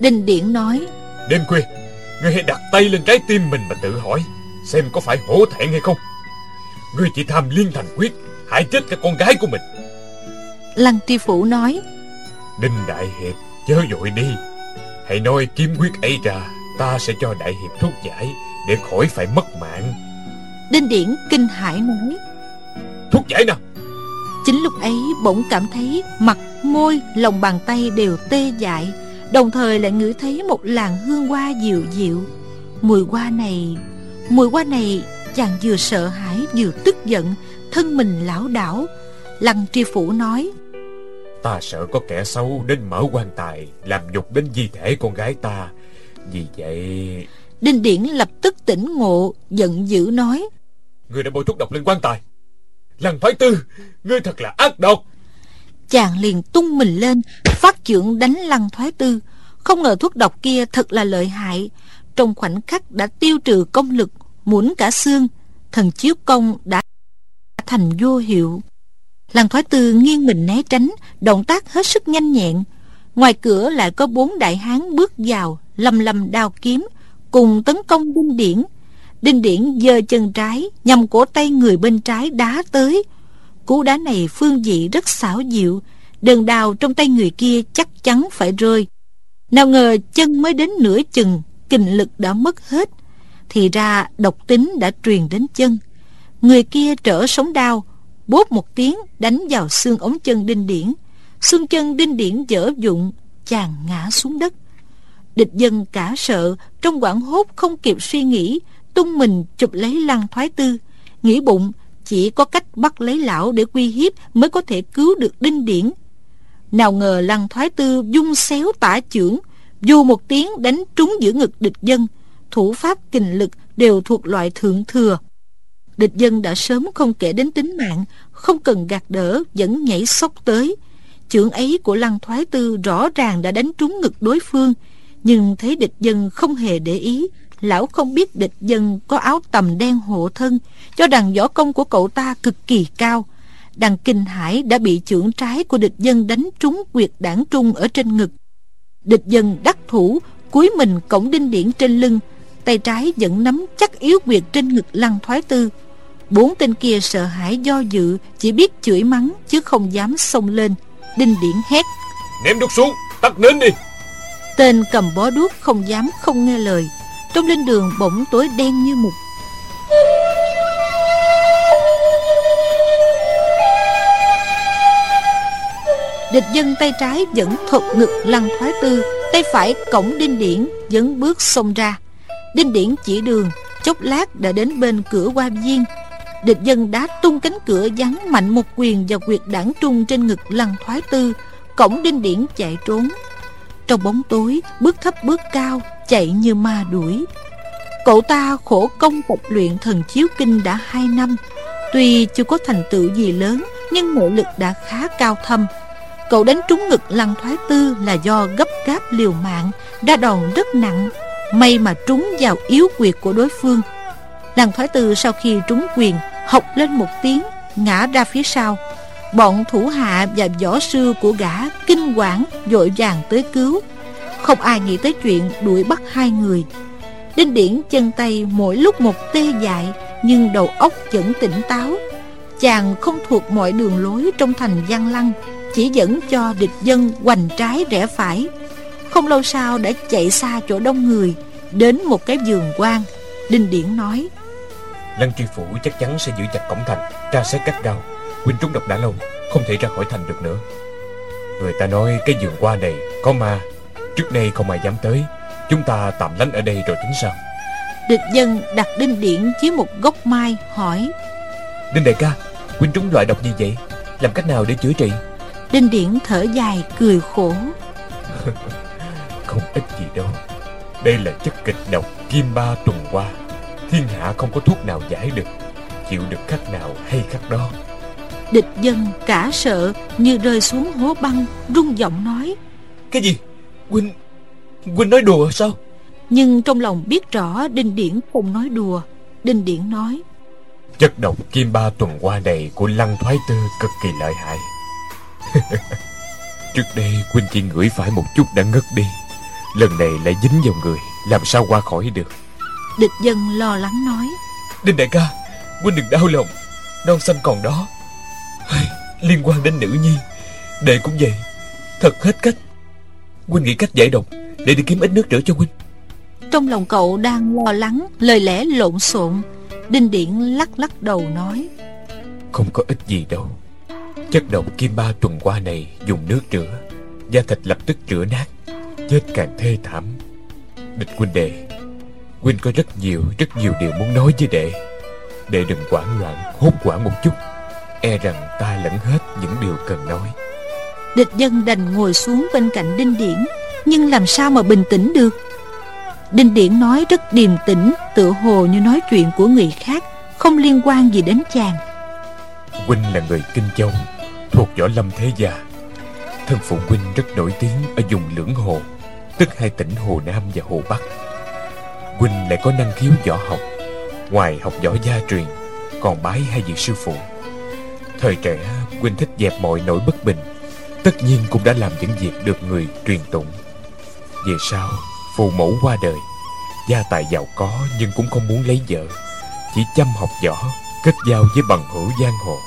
Đinh Điển nói Đêm khuya Ngươi hãy đặt tay lên trái tim mình mà tự hỏi Xem có phải hổ thẹn hay không. Ngươi chỉ tham liên thành quyết Hại chết cả con gái của mình. Lăng tri phủ nói Đinh Đại Hiệp chớ vội đi. Hãy nói kiếm quyết ấy ra Ta sẽ cho Đại Hiệp thuốc giải Để khỏi phải mất mạng. Đinh Điển kinh hãi nói Thuốc giải nào? Chính lúc ấy bỗng cảm thấy mặt, môi, lòng bàn tay đều tê dại Đồng thời lại ngửi thấy một làn hương hoa dịu dịu. Mùi hoa này Mùi hoa này chàng vừa sợ hãi vừa tức giận Thân mình lão đảo. Lăng tri phủ nói Ta sợ có kẻ xấu đến mở quan tài Làm nhục đến di thể con gái ta. Vì vậy Đinh Điển lập tức tỉnh ngộ Giận dữ nói Ngươi đã bôi thuốc độc lên quan tài. Lăng thoái tư Ngươi thật là ác độc Chàng liền tung mình lên, Phát chưởng đánh lăng thoái tư. Không ngờ thuốc độc kia thật là lợi hại. Trong khoảnh khắc đã tiêu trừ công lực Muốn cả xương. Thần chiếu công đã thành vô hiệu. Lăng thoái tư nghiêng mình né tránh, Động tác hết sức nhanh nhẹn. Ngoài cửa lại có bốn đại hán bước vào, Lầm lầm đao kiếm, Cùng tấn công đinh điển. Đinh điển giơ chân trái, Nhằm cổ tay người bên trái đá tới. Cú đá này phương dị rất xảo diệu, đường đào trong tay người kia chắc chắn phải rơi. Nào ngờ chân mới đến nửa chừng Kình lực đã mất hết, Thì ra độc tính đã truyền đến chân. Người kia trở sống đau Bốp một tiếng đánh vào xương ống chân đinh điển. Xương chân đinh điển dở dụng, Chàng ngã xuống đất. Địch dân cả sợ, Trong quảng hốt không kịp suy nghĩ, Tung mình chụp lấy lăng thoái tư, Nghĩ bụng chỉ có cách bắt lấy lão để uy hiếp mới có thể cứu được đinh điển. Nào ngờ lăng thoái tư dung xéo tả chưởng, dù một tiếng đánh trúng giữa ngực địch dân, thủ pháp kình lực đều thuộc loại thượng thừa. Địch dân đã sớm không kể đến tính mạng, không cần gạt đỡ, vẫn nhảy sốc tới. Chưởng ấy của lăng thoái tư rõ ràng đã đánh trúng ngực đối phương, nhưng thấy địch dân không hề để ý lão không biết địch dân có áo tầm đen hộ thân cho rằng võ công của cậu ta cực kỳ cao. Đằng kinh hải đã bị chưởng trái của địch dân đánh trúng quyệt đảng trung ở trên ngực. Địch dân đắc thủ cúi mình cổng đinh điển trên lưng tay trái vẫn nắm chắc yếu quyệt trên ngực lăng thoái tư. Bốn tên kia sợ hãi do dự chỉ biết chửi mắng chứ không dám xông lên. Đinh điển hét ném đuốc xuống tắt nến đi. Tên cầm bó đuốc không dám không nghe lời trong linh đường bỗng tối đen như mực địch dân tay trái vẫn thuật ngực lăng thoái tư, tay phải cổng đinh điển dẫn bước xông ra. Đinh điển chỉ đường, chốc lát đã đến bên cửa qua viên. Địch dân đá tung cánh cửa giáng mạnh một quyền vào quyệt đảng trung trên ngực lăng thoái tư. Cổng đinh điển chạy trốn. Trong bóng tối, bước thấp bước cao chạy như ma đuổi. Cậu ta khổ công tập luyện thần chiếu kinh đã hai năm. Tuy chưa có thành tựu gì lớn, nhưng nội lực đã khá cao thâm. Cậu đánh trúng ngực lăng thoái tư là do gấp gáp liều mạng đa đòn rất nặng. May mà trúng vào yếu quyệt của đối phương. Lăng thoái tư sau khi trúng quyền, học lên một tiếng, ngã ra phía sau. Bọn thủ hạ và võ sư của gã kinh quản vội vàng tới cứu không ai nghĩ tới chuyện đuổi bắt hai người. Đinh Điển chân tay mỗi lúc một tê dại, Nhưng đầu óc vẫn tỉnh táo. Chàng không thuộc mọi đường lối trong thành Giang Lăng, Chỉ dẫn cho địch dân hoành trái rẽ phải. Không lâu sau đã chạy xa chỗ đông người, Đến một cái vườn quan Đinh Điển nói, Lăng tri phủ chắc chắn sẽ giữ chặt cổng thành, Tra xét cách gao Huynh trúng độc đã lâu, Không thể ra khỏi thành được nữa. Người ta nói cái vườn qua này có ma Trước đây không ai dám tới. Chúng ta tạm lánh ở đây rồi tính sao? Địch dân đặt đinh điển dưới một gốc mai hỏi. Đinh đại ca Huynh trúng loại độc gì vậy? Làm cách nào để chữa trị? Đinh điển thở dài cười khổ. Không ít gì đâu. Đây là chất kịch độc kim ba tuần qua. Thiên hạ không có thuốc nào giải được. Chịu được khắc nào hay khắc đó. Địch dân cả sợ như rơi xuống hố băng Rung giọng nói. Cái gì Huynh Huynh nói đùa sao? Nhưng trong lòng biết rõ Đinh Điển không nói đùa. Đinh Điển nói Chất độc kim ba tuần qua này của lăng thoái tư cực kỳ lợi hại. Trước đây Huynh chỉ ngửi phải một chút đã ngất đi. Lần này lại dính vào người Làm sao qua khỏi được? Địch dân lo lắng nói Đinh đại ca Huynh đừng đau lòng. Non xanh còn đó. Liên quan đến nữ nhi. Đệ cũng vậy. Thật hết cách Huynh nghĩ cách giải độc Để đi kiếm ít nước rửa cho Huynh. Trong lòng cậu đang lo lắng Lời lẽ lộn xộn Đinh Điển lắc lắc đầu nói. Không có ích gì đâu. Chất độc kim ba tuần qua này Dùng nước rửa Da thịt lập tức rửa nát Chết càng thê thảm. Địch huynh đệ Huynh có rất nhiều rất nhiều điều muốn nói với đệ. Đệ đừng hoảng loạn Hốt hoảng một chút. E rằng ta lẫn hết những điều cần nói Địch dân đành ngồi xuống bên cạnh Đinh Điển. Nhưng làm sao mà bình tĩnh được? Đinh Điển nói rất điềm tĩnh, Tựa hồ như nói chuyện của người khác, Không liên quan gì đến chàng. Huynh là người Kinh Châu, Thuộc võ lâm thế gia. Thân phụ Huynh rất nổi tiếng Ở vùng lưỡng hồ, Tức hai tỉnh Hồ Nam và Hồ Bắc. Huynh lại có năng khiếu võ học. Ngoài học võ gia truyền, Còn bái hai vị sư phụ. Thời trẻ, Huynh thích dẹp mọi nỗi bất bình Tất nhiên cũng đã làm những việc được người truyền tụng. Về sau Phụ mẫu qua đời, Gia tài giàu có nhưng cũng không muốn lấy vợ, Chỉ chăm học võ, Kết giao với bằng hữu giang hồ.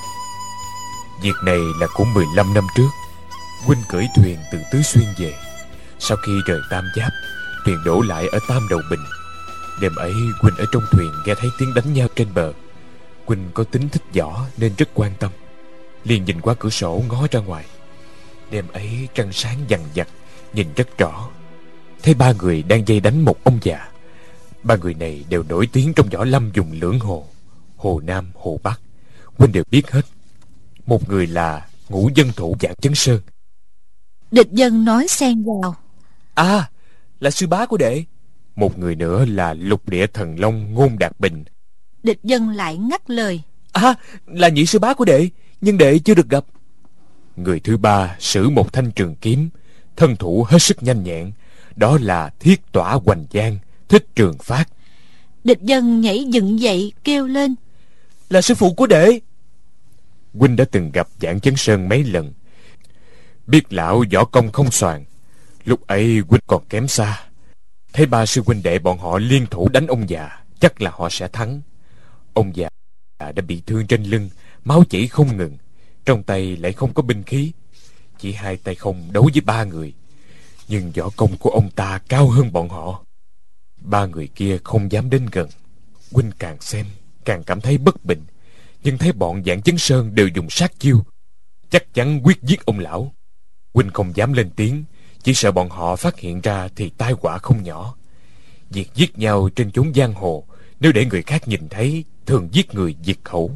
Việc này là của 15 năm trước. Huynh cưỡi thuyền từ Tứ Xuyên về. Sau khi rời Tam Giáp, Thuyền đổ lại ở Tam Đầu Bình. Đêm ấy, Huynh ở trong thuyền nghe thấy tiếng đánh nhau trên bờ. Huynh có tính thích võ nên rất quan tâm. Liền nhìn qua cửa sổ ngó ra ngoài. Đêm ấy trăng sáng dằn vặt Nhìn rất rõ. Thấy ba người đang dây đánh một ông già. Ba người này đều nổi tiếng trong võ lâm dùng lưỡng hồ Hồ Nam, Hồ Bắc. Huynh đều biết hết Một người là ngũ dân thủ giảng chấn sơn. Địch dân nói xen vào. À là sư bá của đệ. Một người nữa là lục địa thần long ngôn đạt bình. Địch dân lại ngắt lời. À là nhị sư bá của đệ Nhưng đệ chưa được gặp Người thứ ba sử một thanh trường kiếm Thân thủ hết sức nhanh nhẹn Đó là thiết tỏa hoành giang Thích trường phát. Địch dân nhảy dựng dậy kêu lên. Là sư phụ của đệ. Huynh đã từng gặp Giảng Chấn Sơn mấy lần. Biết lão võ công không soàn Lúc ấy Huynh còn kém xa. Thấy ba sư huynh đệ bọn họ liên thủ đánh ông già Chắc là họ sẽ thắng. Ông già đã bị thương trên lưng Máu chảy không ngừng trong tay lại không có binh khí. Chỉ hai tay không đấu với ba người. Nhưng võ công của ông ta cao hơn bọn họ. Ba người kia không dám đến gần. Huynh càng xem, Càng cảm thấy bất bình. Nhưng thấy bọn dạng chấn sơn đều dùng sát chiêu, Chắc chắn quyết giết ông lão. Huynh không dám lên tiếng, Chỉ sợ bọn họ phát hiện ra Thì tai họa không nhỏ. Việc giết nhau trên chốn giang hồ, Nếu để người khác nhìn thấy, Thường giết người diệt khẩu.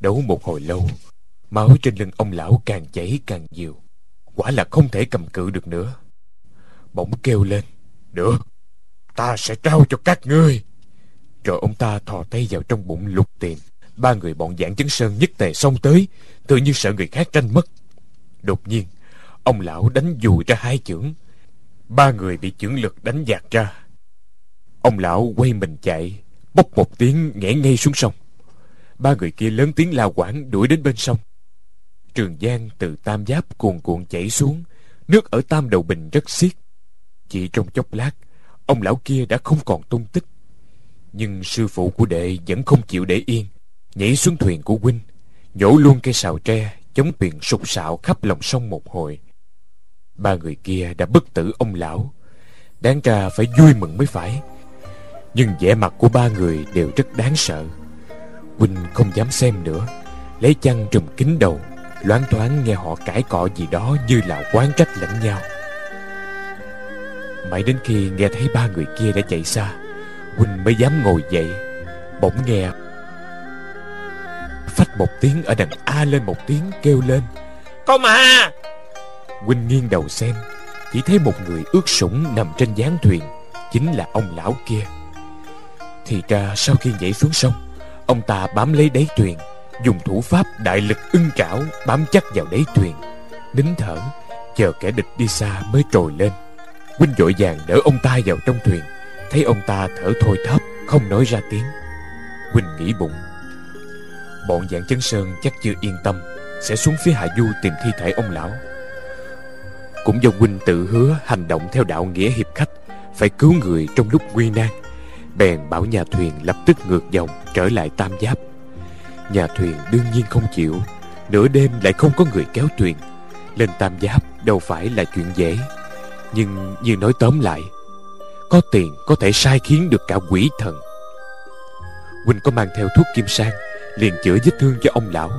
Đấu một hồi lâu Máu trên lưng ông lão càng chảy càng nhiều. Quả là không thể cầm cự được nữa. Bỗng kêu lên, Được, Ta sẽ trao cho các ngươi. Rồi ông ta thò tay vào trong bụng lục tiền Ba người bọn giảng chấn sơn nhất tề xông tới, Tự như sợ người khác tranh mất. Đột nhiên, Ông lão đánh dùi ra hai chưởng. Ba người bị chưởng lực đánh dạt ra. Ông lão quay mình chạy, Bốc một tiếng ngã ngay xuống sông. Ba người kia lớn tiếng la quảng đuổi đến bên sông. Trường Giang từ tam giáp cuồn cuộn chảy xuống. Nước ở tam đầu bình rất xiết. Chỉ trong chốc lát, Ông lão kia đã không còn tung tích. Nhưng sư phụ của đệ vẫn không chịu để yên. Nhảy xuống thuyền của huynh, Nhổ luôn cây sào tre, Chống thuyền sụp sạo khắp lòng sông một hồi. Ba người kia đã bất tử ông lão. Đáng ra phải vui mừng mới phải. Nhưng vẻ mặt của ba người đều rất đáng sợ. Huynh không dám xem nữa, Lấy chăn trùm kín đầu Loáng thoáng nghe họ cãi cọ gì đó Như là quán trách lẫn nhau. Mãi đến khi nghe thấy ba người kia đã chạy xa Huynh mới dám ngồi dậy Bỗng nghe Phách một tiếng ở đằng A lên một tiếng kêu lên Có mà! Huynh nghiêng đầu xem Chỉ thấy một người ướt sũng nằm trên gián thuyền Chính là ông lão kia. Thì ra sau khi nhảy xuống sông Ông ta bám lấy đáy thuyền dùng thủ pháp đại lực ưng cảo bám chắc vào đáy thuyền. Nín thở, chờ kẻ địch đi xa mới trồi lên. Huynh vội vàng đỡ ông ta vào trong thuyền. Thấy ông ta thở thôi thấp không nói ra tiếng. Huynh nghĩ bụng. Bọn dạng chấn sơn chắc chưa yên tâm, sẽ xuống phía hạ du tìm thi thể ông lão. Cũng do huynh tự hứa hành động theo đạo nghĩa hiệp khách, phải cứu người trong lúc nguy nan. Bèn bảo nhà thuyền lập tức ngược dòng trở lại tam giáp nhà thuyền đương nhiên không chịu. Nửa đêm lại không có người kéo thuyền. Lên tam giáp đâu phải là chuyện dễ. Nhưng như nói tóm lại, có tiền có thể sai khiến được cả quỷ thần. Huynh có mang theo thuốc kim sang, liền chữa vết thương cho ông lão.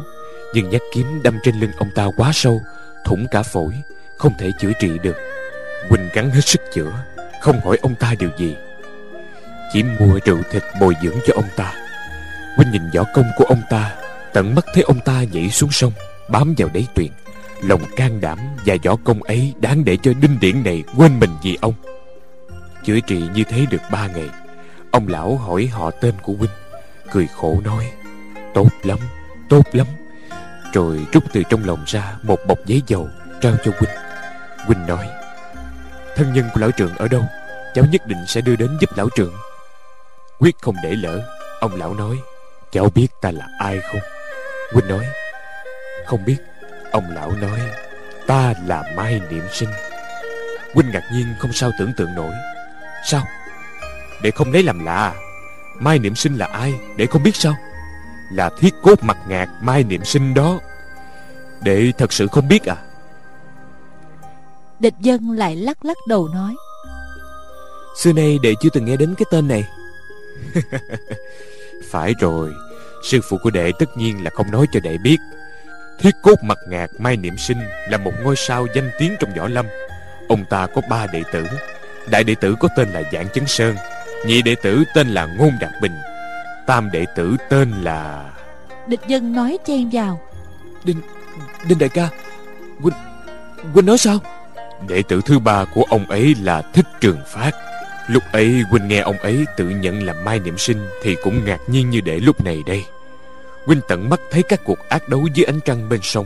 Nhưng nhát kiếm đâm trên lưng ông ta quá sâu, thủng cả phổi, không thể chữa trị được. Huynh gắng hết sức chữa, không hỏi ông ta điều gì. Chỉ mua rượu thịt bồi dưỡng cho ông ta huynh nhìn võ công của ông ta, tận mắt thấy ông ta nhảy xuống sông, bám vào đáy tuyền. Lòng can đảm và võ công ấy đáng để cho đinh điển này quên mình vì ông. Chữa trị như thế được ba ngày, ông lão hỏi họ tên của huynh, cười khổ nói, tốt lắm tốt lắm. Rồi rút từ trong lòng ra một bọc giấy dầu trao cho huynh. Huynh nói, thân nhân của lão trưởng ở đâu? Cháu nhất định sẽ đưa đến giúp lão trưởng. Quyết không để lỡ, ông lão nói cháu biết ta là ai không? Huynh nói không biết. Ông lão nói ta là mai niệm sinh. Huynh ngạc nhiên không sao tưởng tượng nổi. Sao? Để không lấy làm lạ. Mai niệm sinh là ai? Để không biết sao? Là thiết cốt mặt ngạc mai niệm sinh đó. Để thật sự không biết à? Địch dân lại lắc lắc đầu nói. Xưa nay đệ chưa từng nghe đến cái tên này phải rồi. Sư phụ của đệ tất nhiên là không nói cho đệ biết. Thiết cốt mặt ngạc mai niệm sinh là một ngôi sao danh tiếng trong võ lâm. Ông ta có ba đệ tử. Đại đệ tử có tên là dạng chấn sơn nhị đệ tử tên là ngôn đạt bình tam đệ tử tên là địch dân nói chen vào. Đinh đinh đại ca huynh huynh nói sao? Đệ tử thứ ba của ông ấy là thích trường phát lúc ấy huynh nghe ông ấy tự nhận là mai niệm sinh thì cũng ngạc nhiên như đệ lúc này đây. Huynh tận mắt thấy các cuộc ác đấu dưới ánh trăng bên sông.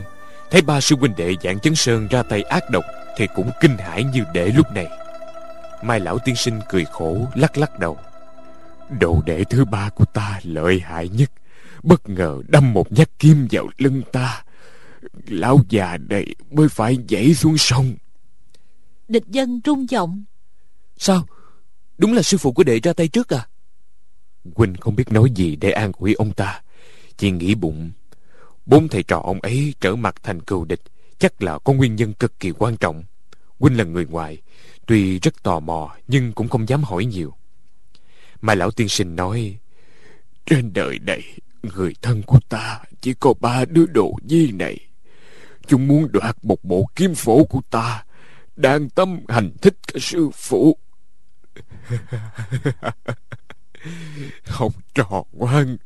Thấy ba sư huynh đệ dạng chấn sơn ra tay ác độc thì cũng kinh hãi như đệ lúc này. Mai lão tiên sinh cười khổ lắc lắc đầu. Đồ đệ thứ ba của ta lợi hại nhất. Bất ngờ đâm một nhát kim vào lưng ta. Lão già đây mới phải nhảy xuống sông. Địch dân rung giọng. Sao đúng là sư phụ của đệ ra tay trước à? Huynh không biết nói gì để an ủi ông ta. Chỉ nghĩ bụng. Bốn thầy trò ông ấy trở mặt thành cừu địch. Chắc là có nguyên nhân cực kỳ quan trọng. Huynh là người ngoài. Tuy rất tò mò, nhưng cũng không dám hỏi nhiều. Mà lão tiên sinh nói, trên đời này, người thân của ta chỉ có ba đứa đồ nhi này. Chúng muốn đoạt một bộ kiếm phổ của ta, đang tâm hành thích cả sư phụ học trò ngoan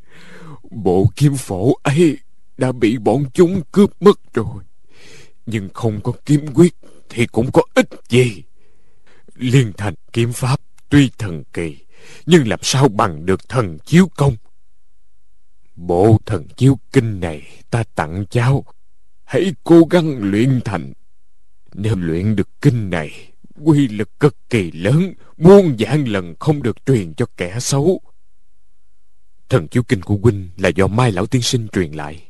bộ kiếm phổ ấy đã bị bọn chúng cướp mất rồi. Nhưng không có kiếm quyết thì cũng có ích gì. Liên thành kiếm pháp tuy thần kỳ, nhưng làm sao bằng được thần chiếu công? Bộ thần chiếu kinh này ta tặng cháu. Hãy cố gắng luyện thành. Nếu luyện được kinh này quy lực cực kỳ lớn, muôn vạn lần không được truyền cho kẻ xấu. Thần chiếu kinh của huynh là do mai lão tiên sinh truyền lại.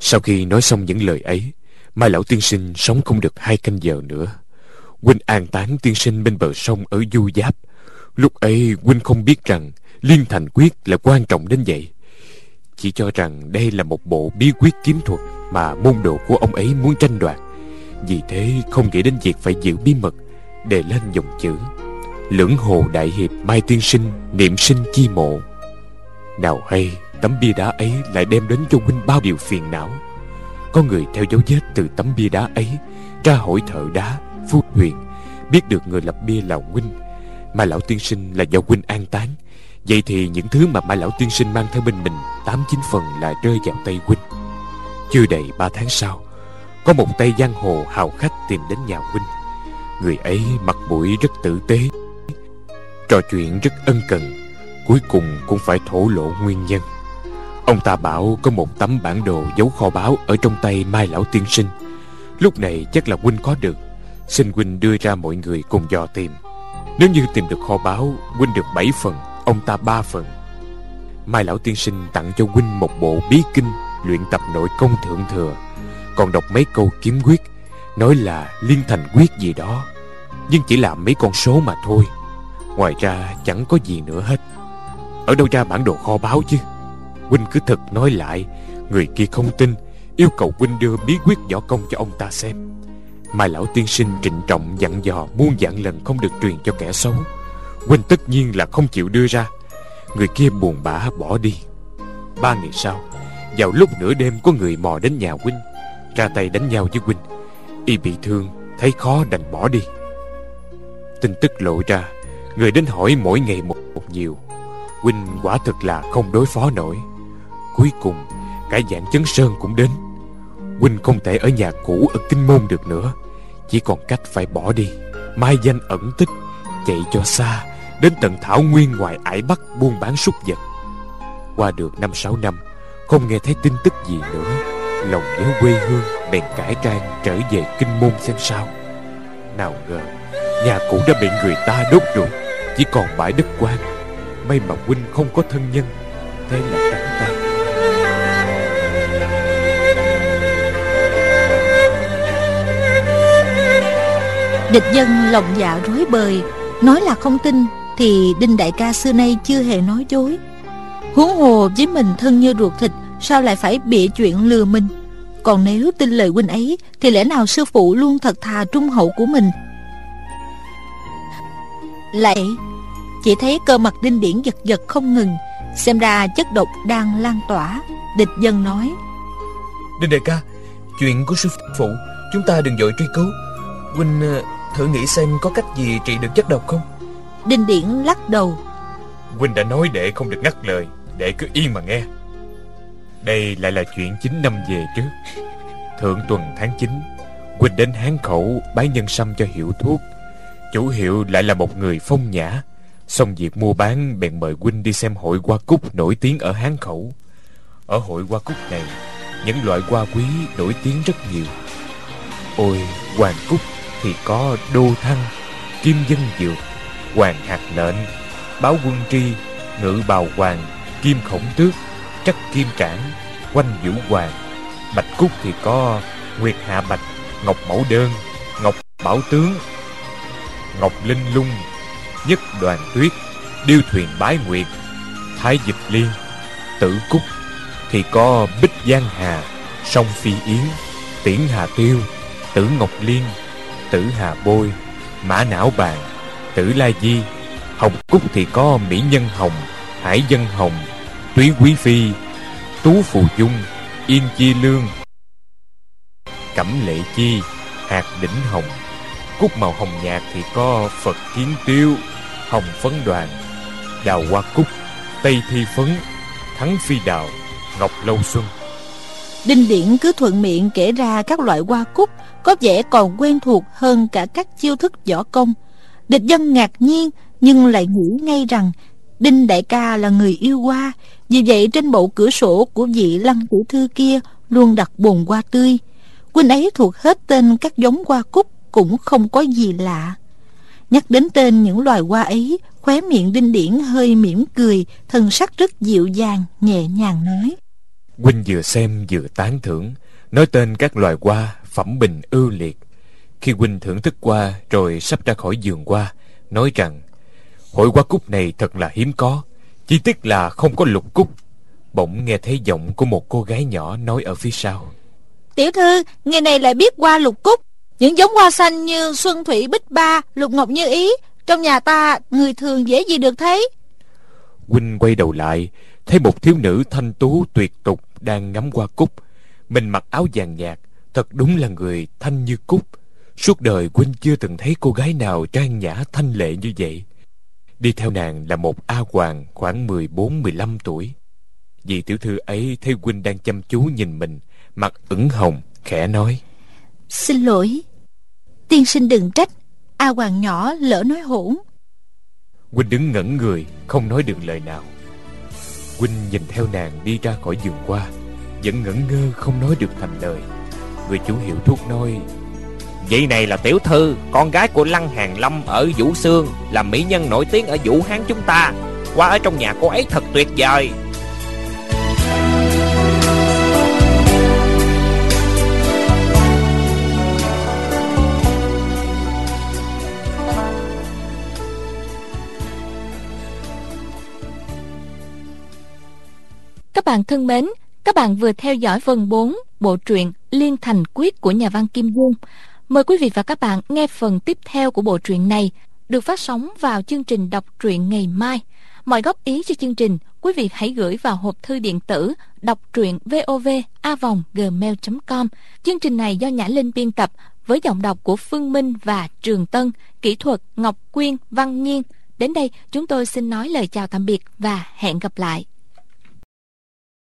Sau khi nói xong những lời ấy, mai lão tiên sinh sống không được hai canh giờ nữa. Huynh an táng tiên sinh bên bờ sông ở du giáp. Lúc ấy, huynh không biết rằng liên thành quyết là quan trọng đến vậy. Chỉ cho rằng đây là một bộ bí quyết kiếm thuật mà môn đồ của ông ấy muốn tranh đoạt vì thế không nghĩ đến việc phải giữ bí mật đề lên dòng chữ. Lưỡng hồ đại hiệp mai tiên sinh, niệm sinh chi mộ. Nào hay, tấm bia đá ấy lại đem đến cho huynh bao điều phiền não. Có người theo dấu vết từ tấm bia đá ấy ra hỏi thợ đá, phu huyền biết được người lập bia là huynh. Mà lão tiên sinh là do huynh an táng. Vậy thì những thứ mà mai lão tiên sinh mang theo bên mình, tám chín phần là rơi vào tay huynh. Chưa đầy ba tháng sau có một tay giang hồ hào khách tìm đến nhà huynh. Người ấy mặt mũi rất tử tế. Trò chuyện rất ân cần, cuối cùng cũng phải thổ lộ nguyên nhân. Ông ta bảo có một tấm bản đồ dấu kho báu Ở trong tay Mai Lão Tiên Sinh. Lúc này chắc là huynh có được. Xin huynh đưa ra mọi người cùng dò tìm. Nếu như tìm được kho báu, Huynh được bảy phần, Ông ta ba phần. Mai Lão Tiên Sinh tặng cho huynh một bộ bí kinh Luyện tập nội công thượng thừa. Còn đọc mấy câu kiếm quyết, Nói là liên thành quyết gì đó, Nhưng chỉ là mấy con số mà thôi. Ngoài ra chẳng có gì nữa hết. Ở đâu ra bản đồ kho báu chứ? Huynh cứ thật nói lại, Người kia không tin, Yêu cầu Huynh đưa bí quyết võ công cho ông ta xem. Mai lão tiên sinh trịnh trọng dặn dò Muôn dặn lần không được truyền cho kẻ xấu. Huynh tất nhiên là không chịu đưa ra. Người kia buồn bã bỏ đi. Ba ngày sau, Vào lúc nửa đêm có người mò đến nhà Huynh. Ra tay đánh nhau với Huynh Y bị thương Thấy khó đành bỏ đi. Tin tức lộ ra Người đến hỏi mỗi ngày một, một nhiều. Huynh quả thực là không đối phó nổi. Cuối cùng Cả dạng chấn sơn cũng đến. Huynh không thể ở nhà cũ ở Kinh Môn được nữa. Chỉ còn cách phải bỏ đi. Mai danh ẩn tích Chạy cho xa Đến tận Thảo Nguyên ngoài ải Bắc buôn bán súc vật. Qua được năm sáu năm Không nghe thấy tin tức gì nữa. Lòng nhớ quê hương Bèn cải trang trở về Kinh Môn xem sao. Nào ngờ, Nhà cũ đã bị người ta đốt rồi, Chỉ còn bãi đất quan. May mà huynh không có thân nhân, Thế là trắng tay Địch dân lòng dạ rối bời, Nói là không tin Thì Đinh Đại ca xưa nay chưa hề nói dối. Huống hồ với mình thân như ruột thịt Sao lại phải bịa chuyện lừa mình? Còn nếu tin lời huynh ấy Thì lẽ nào sư phụ luôn thật thà trung hậu của mình? Lại Chỉ thấy cơ mặt đinh điển giật giật không ngừng Xem ra chất độc đang lan tỏa. Địch dân nói Đinh đại ca Chuyện của sư phụ Chúng ta đừng vội truy cứu. Huynh ờ, thử nghĩ xem có cách gì trị được chất độc không? Đinh điển lắc đầu Huynh đã nói đệ không được ngắt lời Đệ cứ yên mà nghe đây lại là chuyện 9 năm về trước. Thượng tuần tháng 9 Quỳnh đến Hán Khẩu bán nhân sâm cho hiệu thuốc. Chủ hiệu lại là một người phong nhã. Xong việc mua bán, bèn mời Quỳnh đi xem hội hoa cúc nổi tiếng ở Hán Khẩu. Ở hội hoa cúc này, Những loại hoa quý nổi tiếng rất nhiều. Ôi, hoàng cúc thì có đô thăng, Kim dân dược, Hoàng hạt lệnh, Báo quân tri, Ngự bào hoàng, Kim khổng tước. Trắc kim trảng, Quanh vũ hoàng. Bạch cúc thì có, Nguyệt hạ bạch, Ngọc mẫu đơn, Ngọc bảo tướng, Ngọc linh lung, Nhất đoàn tuyết, Điêu thuyền bái nguyệt, Thái dịch liên, Tử cúc Thì có bích giang hà Sông phi yến, Tiễn hà tiêu, Tử ngọc liên, Tử hà bôi, Mã não bàn, Tử la di, Hồng cúc thì có mỹ nhân hồng, Hải dân hồng Túy quý phi, Tú phù dung, Yên chi lương. Cẩm lệ chi, Hạt đỉnh hồng. Cúc màu hồng nhạt thì có Phật kiến tiêu, Hồng phấn đoàn. Đào hoa cúc, Tây thi phấn, Thắng phi đào, Ngọc lâu xuân. Đinh Điển cứ thuận miệng kể ra các loại hoa cúc, Có vẻ còn quen thuộc hơn cả các chiêu thức võ công. Địch dân ngạc nhiên, Nhưng lại nghĩ ngay rằng Đinh đại ca là người yêu hoa vì vậy trên bộ cửa sổ của vị lăng tiểu thư kia Luôn đặt bồn hoa tươi. Huynh ấy thuộc hết tên các giống hoa cúc Cũng không có gì lạ. Nhắc đến tên những loài hoa ấy Khóe miệng Đinh Điển hơi mỉm cười thân sắc rất dịu dàng Nhẹ nhàng nói. Huynh vừa xem vừa tán thưởng Nói tên các loài hoa Phẩm bình ưu liệt. Khi Huynh thưởng thức qua Rồi sắp ra khỏi giường hoa, Nói rằng Hội hoa cúc này thật là hiếm có chỉ tiếc là không có lục cúc Bỗng nghe thấy giọng của một cô gái nhỏ Nói ở phía sau. Tiểu thư, ngày này lại biết hoa lục cúc. Những giống hoa xanh như xuân thủy bích ba Lục ngọc như ý. Trong nhà ta người thường dễ gì được thấy? Huynh quay đầu lại Thấy một thiếu nữ thanh tú tuyệt tục Đang ngắm hoa cúc. Mình mặc áo vàng nhạt Thật đúng là người thanh như cúc. Suốt đời Huynh chưa từng thấy cô gái nào trang nhã thanh lệ như vậy Đi theo nàng là một A Hoàng khoảng 14-15 tuổi. Vị tiểu thư ấy thấy Huynh đang chăm chú nhìn mình Mặt ửng hồng, khẽ nói. Xin lỗi. Tiên sinh đừng trách. A Hoàng nhỏ lỡ nói hỗn. Huynh đứng ngẩn người Không nói được lời nào. Huynh nhìn theo nàng đi ra khỏi giường qua Vẫn ngẩn ngơ không nói được thành lời. Người chủ hiệu thuốc nói Vị này là tiểu thư Con gái của Lăng Hàng Lâm ở Vũ Sương Là mỹ nhân nổi tiếng ở Vũ Hán chúng ta Qua ở trong nhà cô ấy thật tuyệt vời Các bạn thân mến, các bạn vừa theo dõi phần 4 bộ truyện Liên Thành Quyết của nhà văn Kim Dung. Mời quý vị và các bạn nghe phần tiếp theo của bộ truyện này được phát sóng vào chương trình đọc truyện ngày mai. Mọi góp ý cho chương trình, quý vị hãy gửi vào hộp thư điện tử đọc truyện vovavonggmail.com. Chương trình này do Nhã Linh biên tập với giọng đọc của Phương Minh và Trường Tân, kỹ thuật Ngọc Quyên, Văn Nhiên. Đến đây chúng tôi xin nói lời chào tạm biệt và hẹn gặp lại.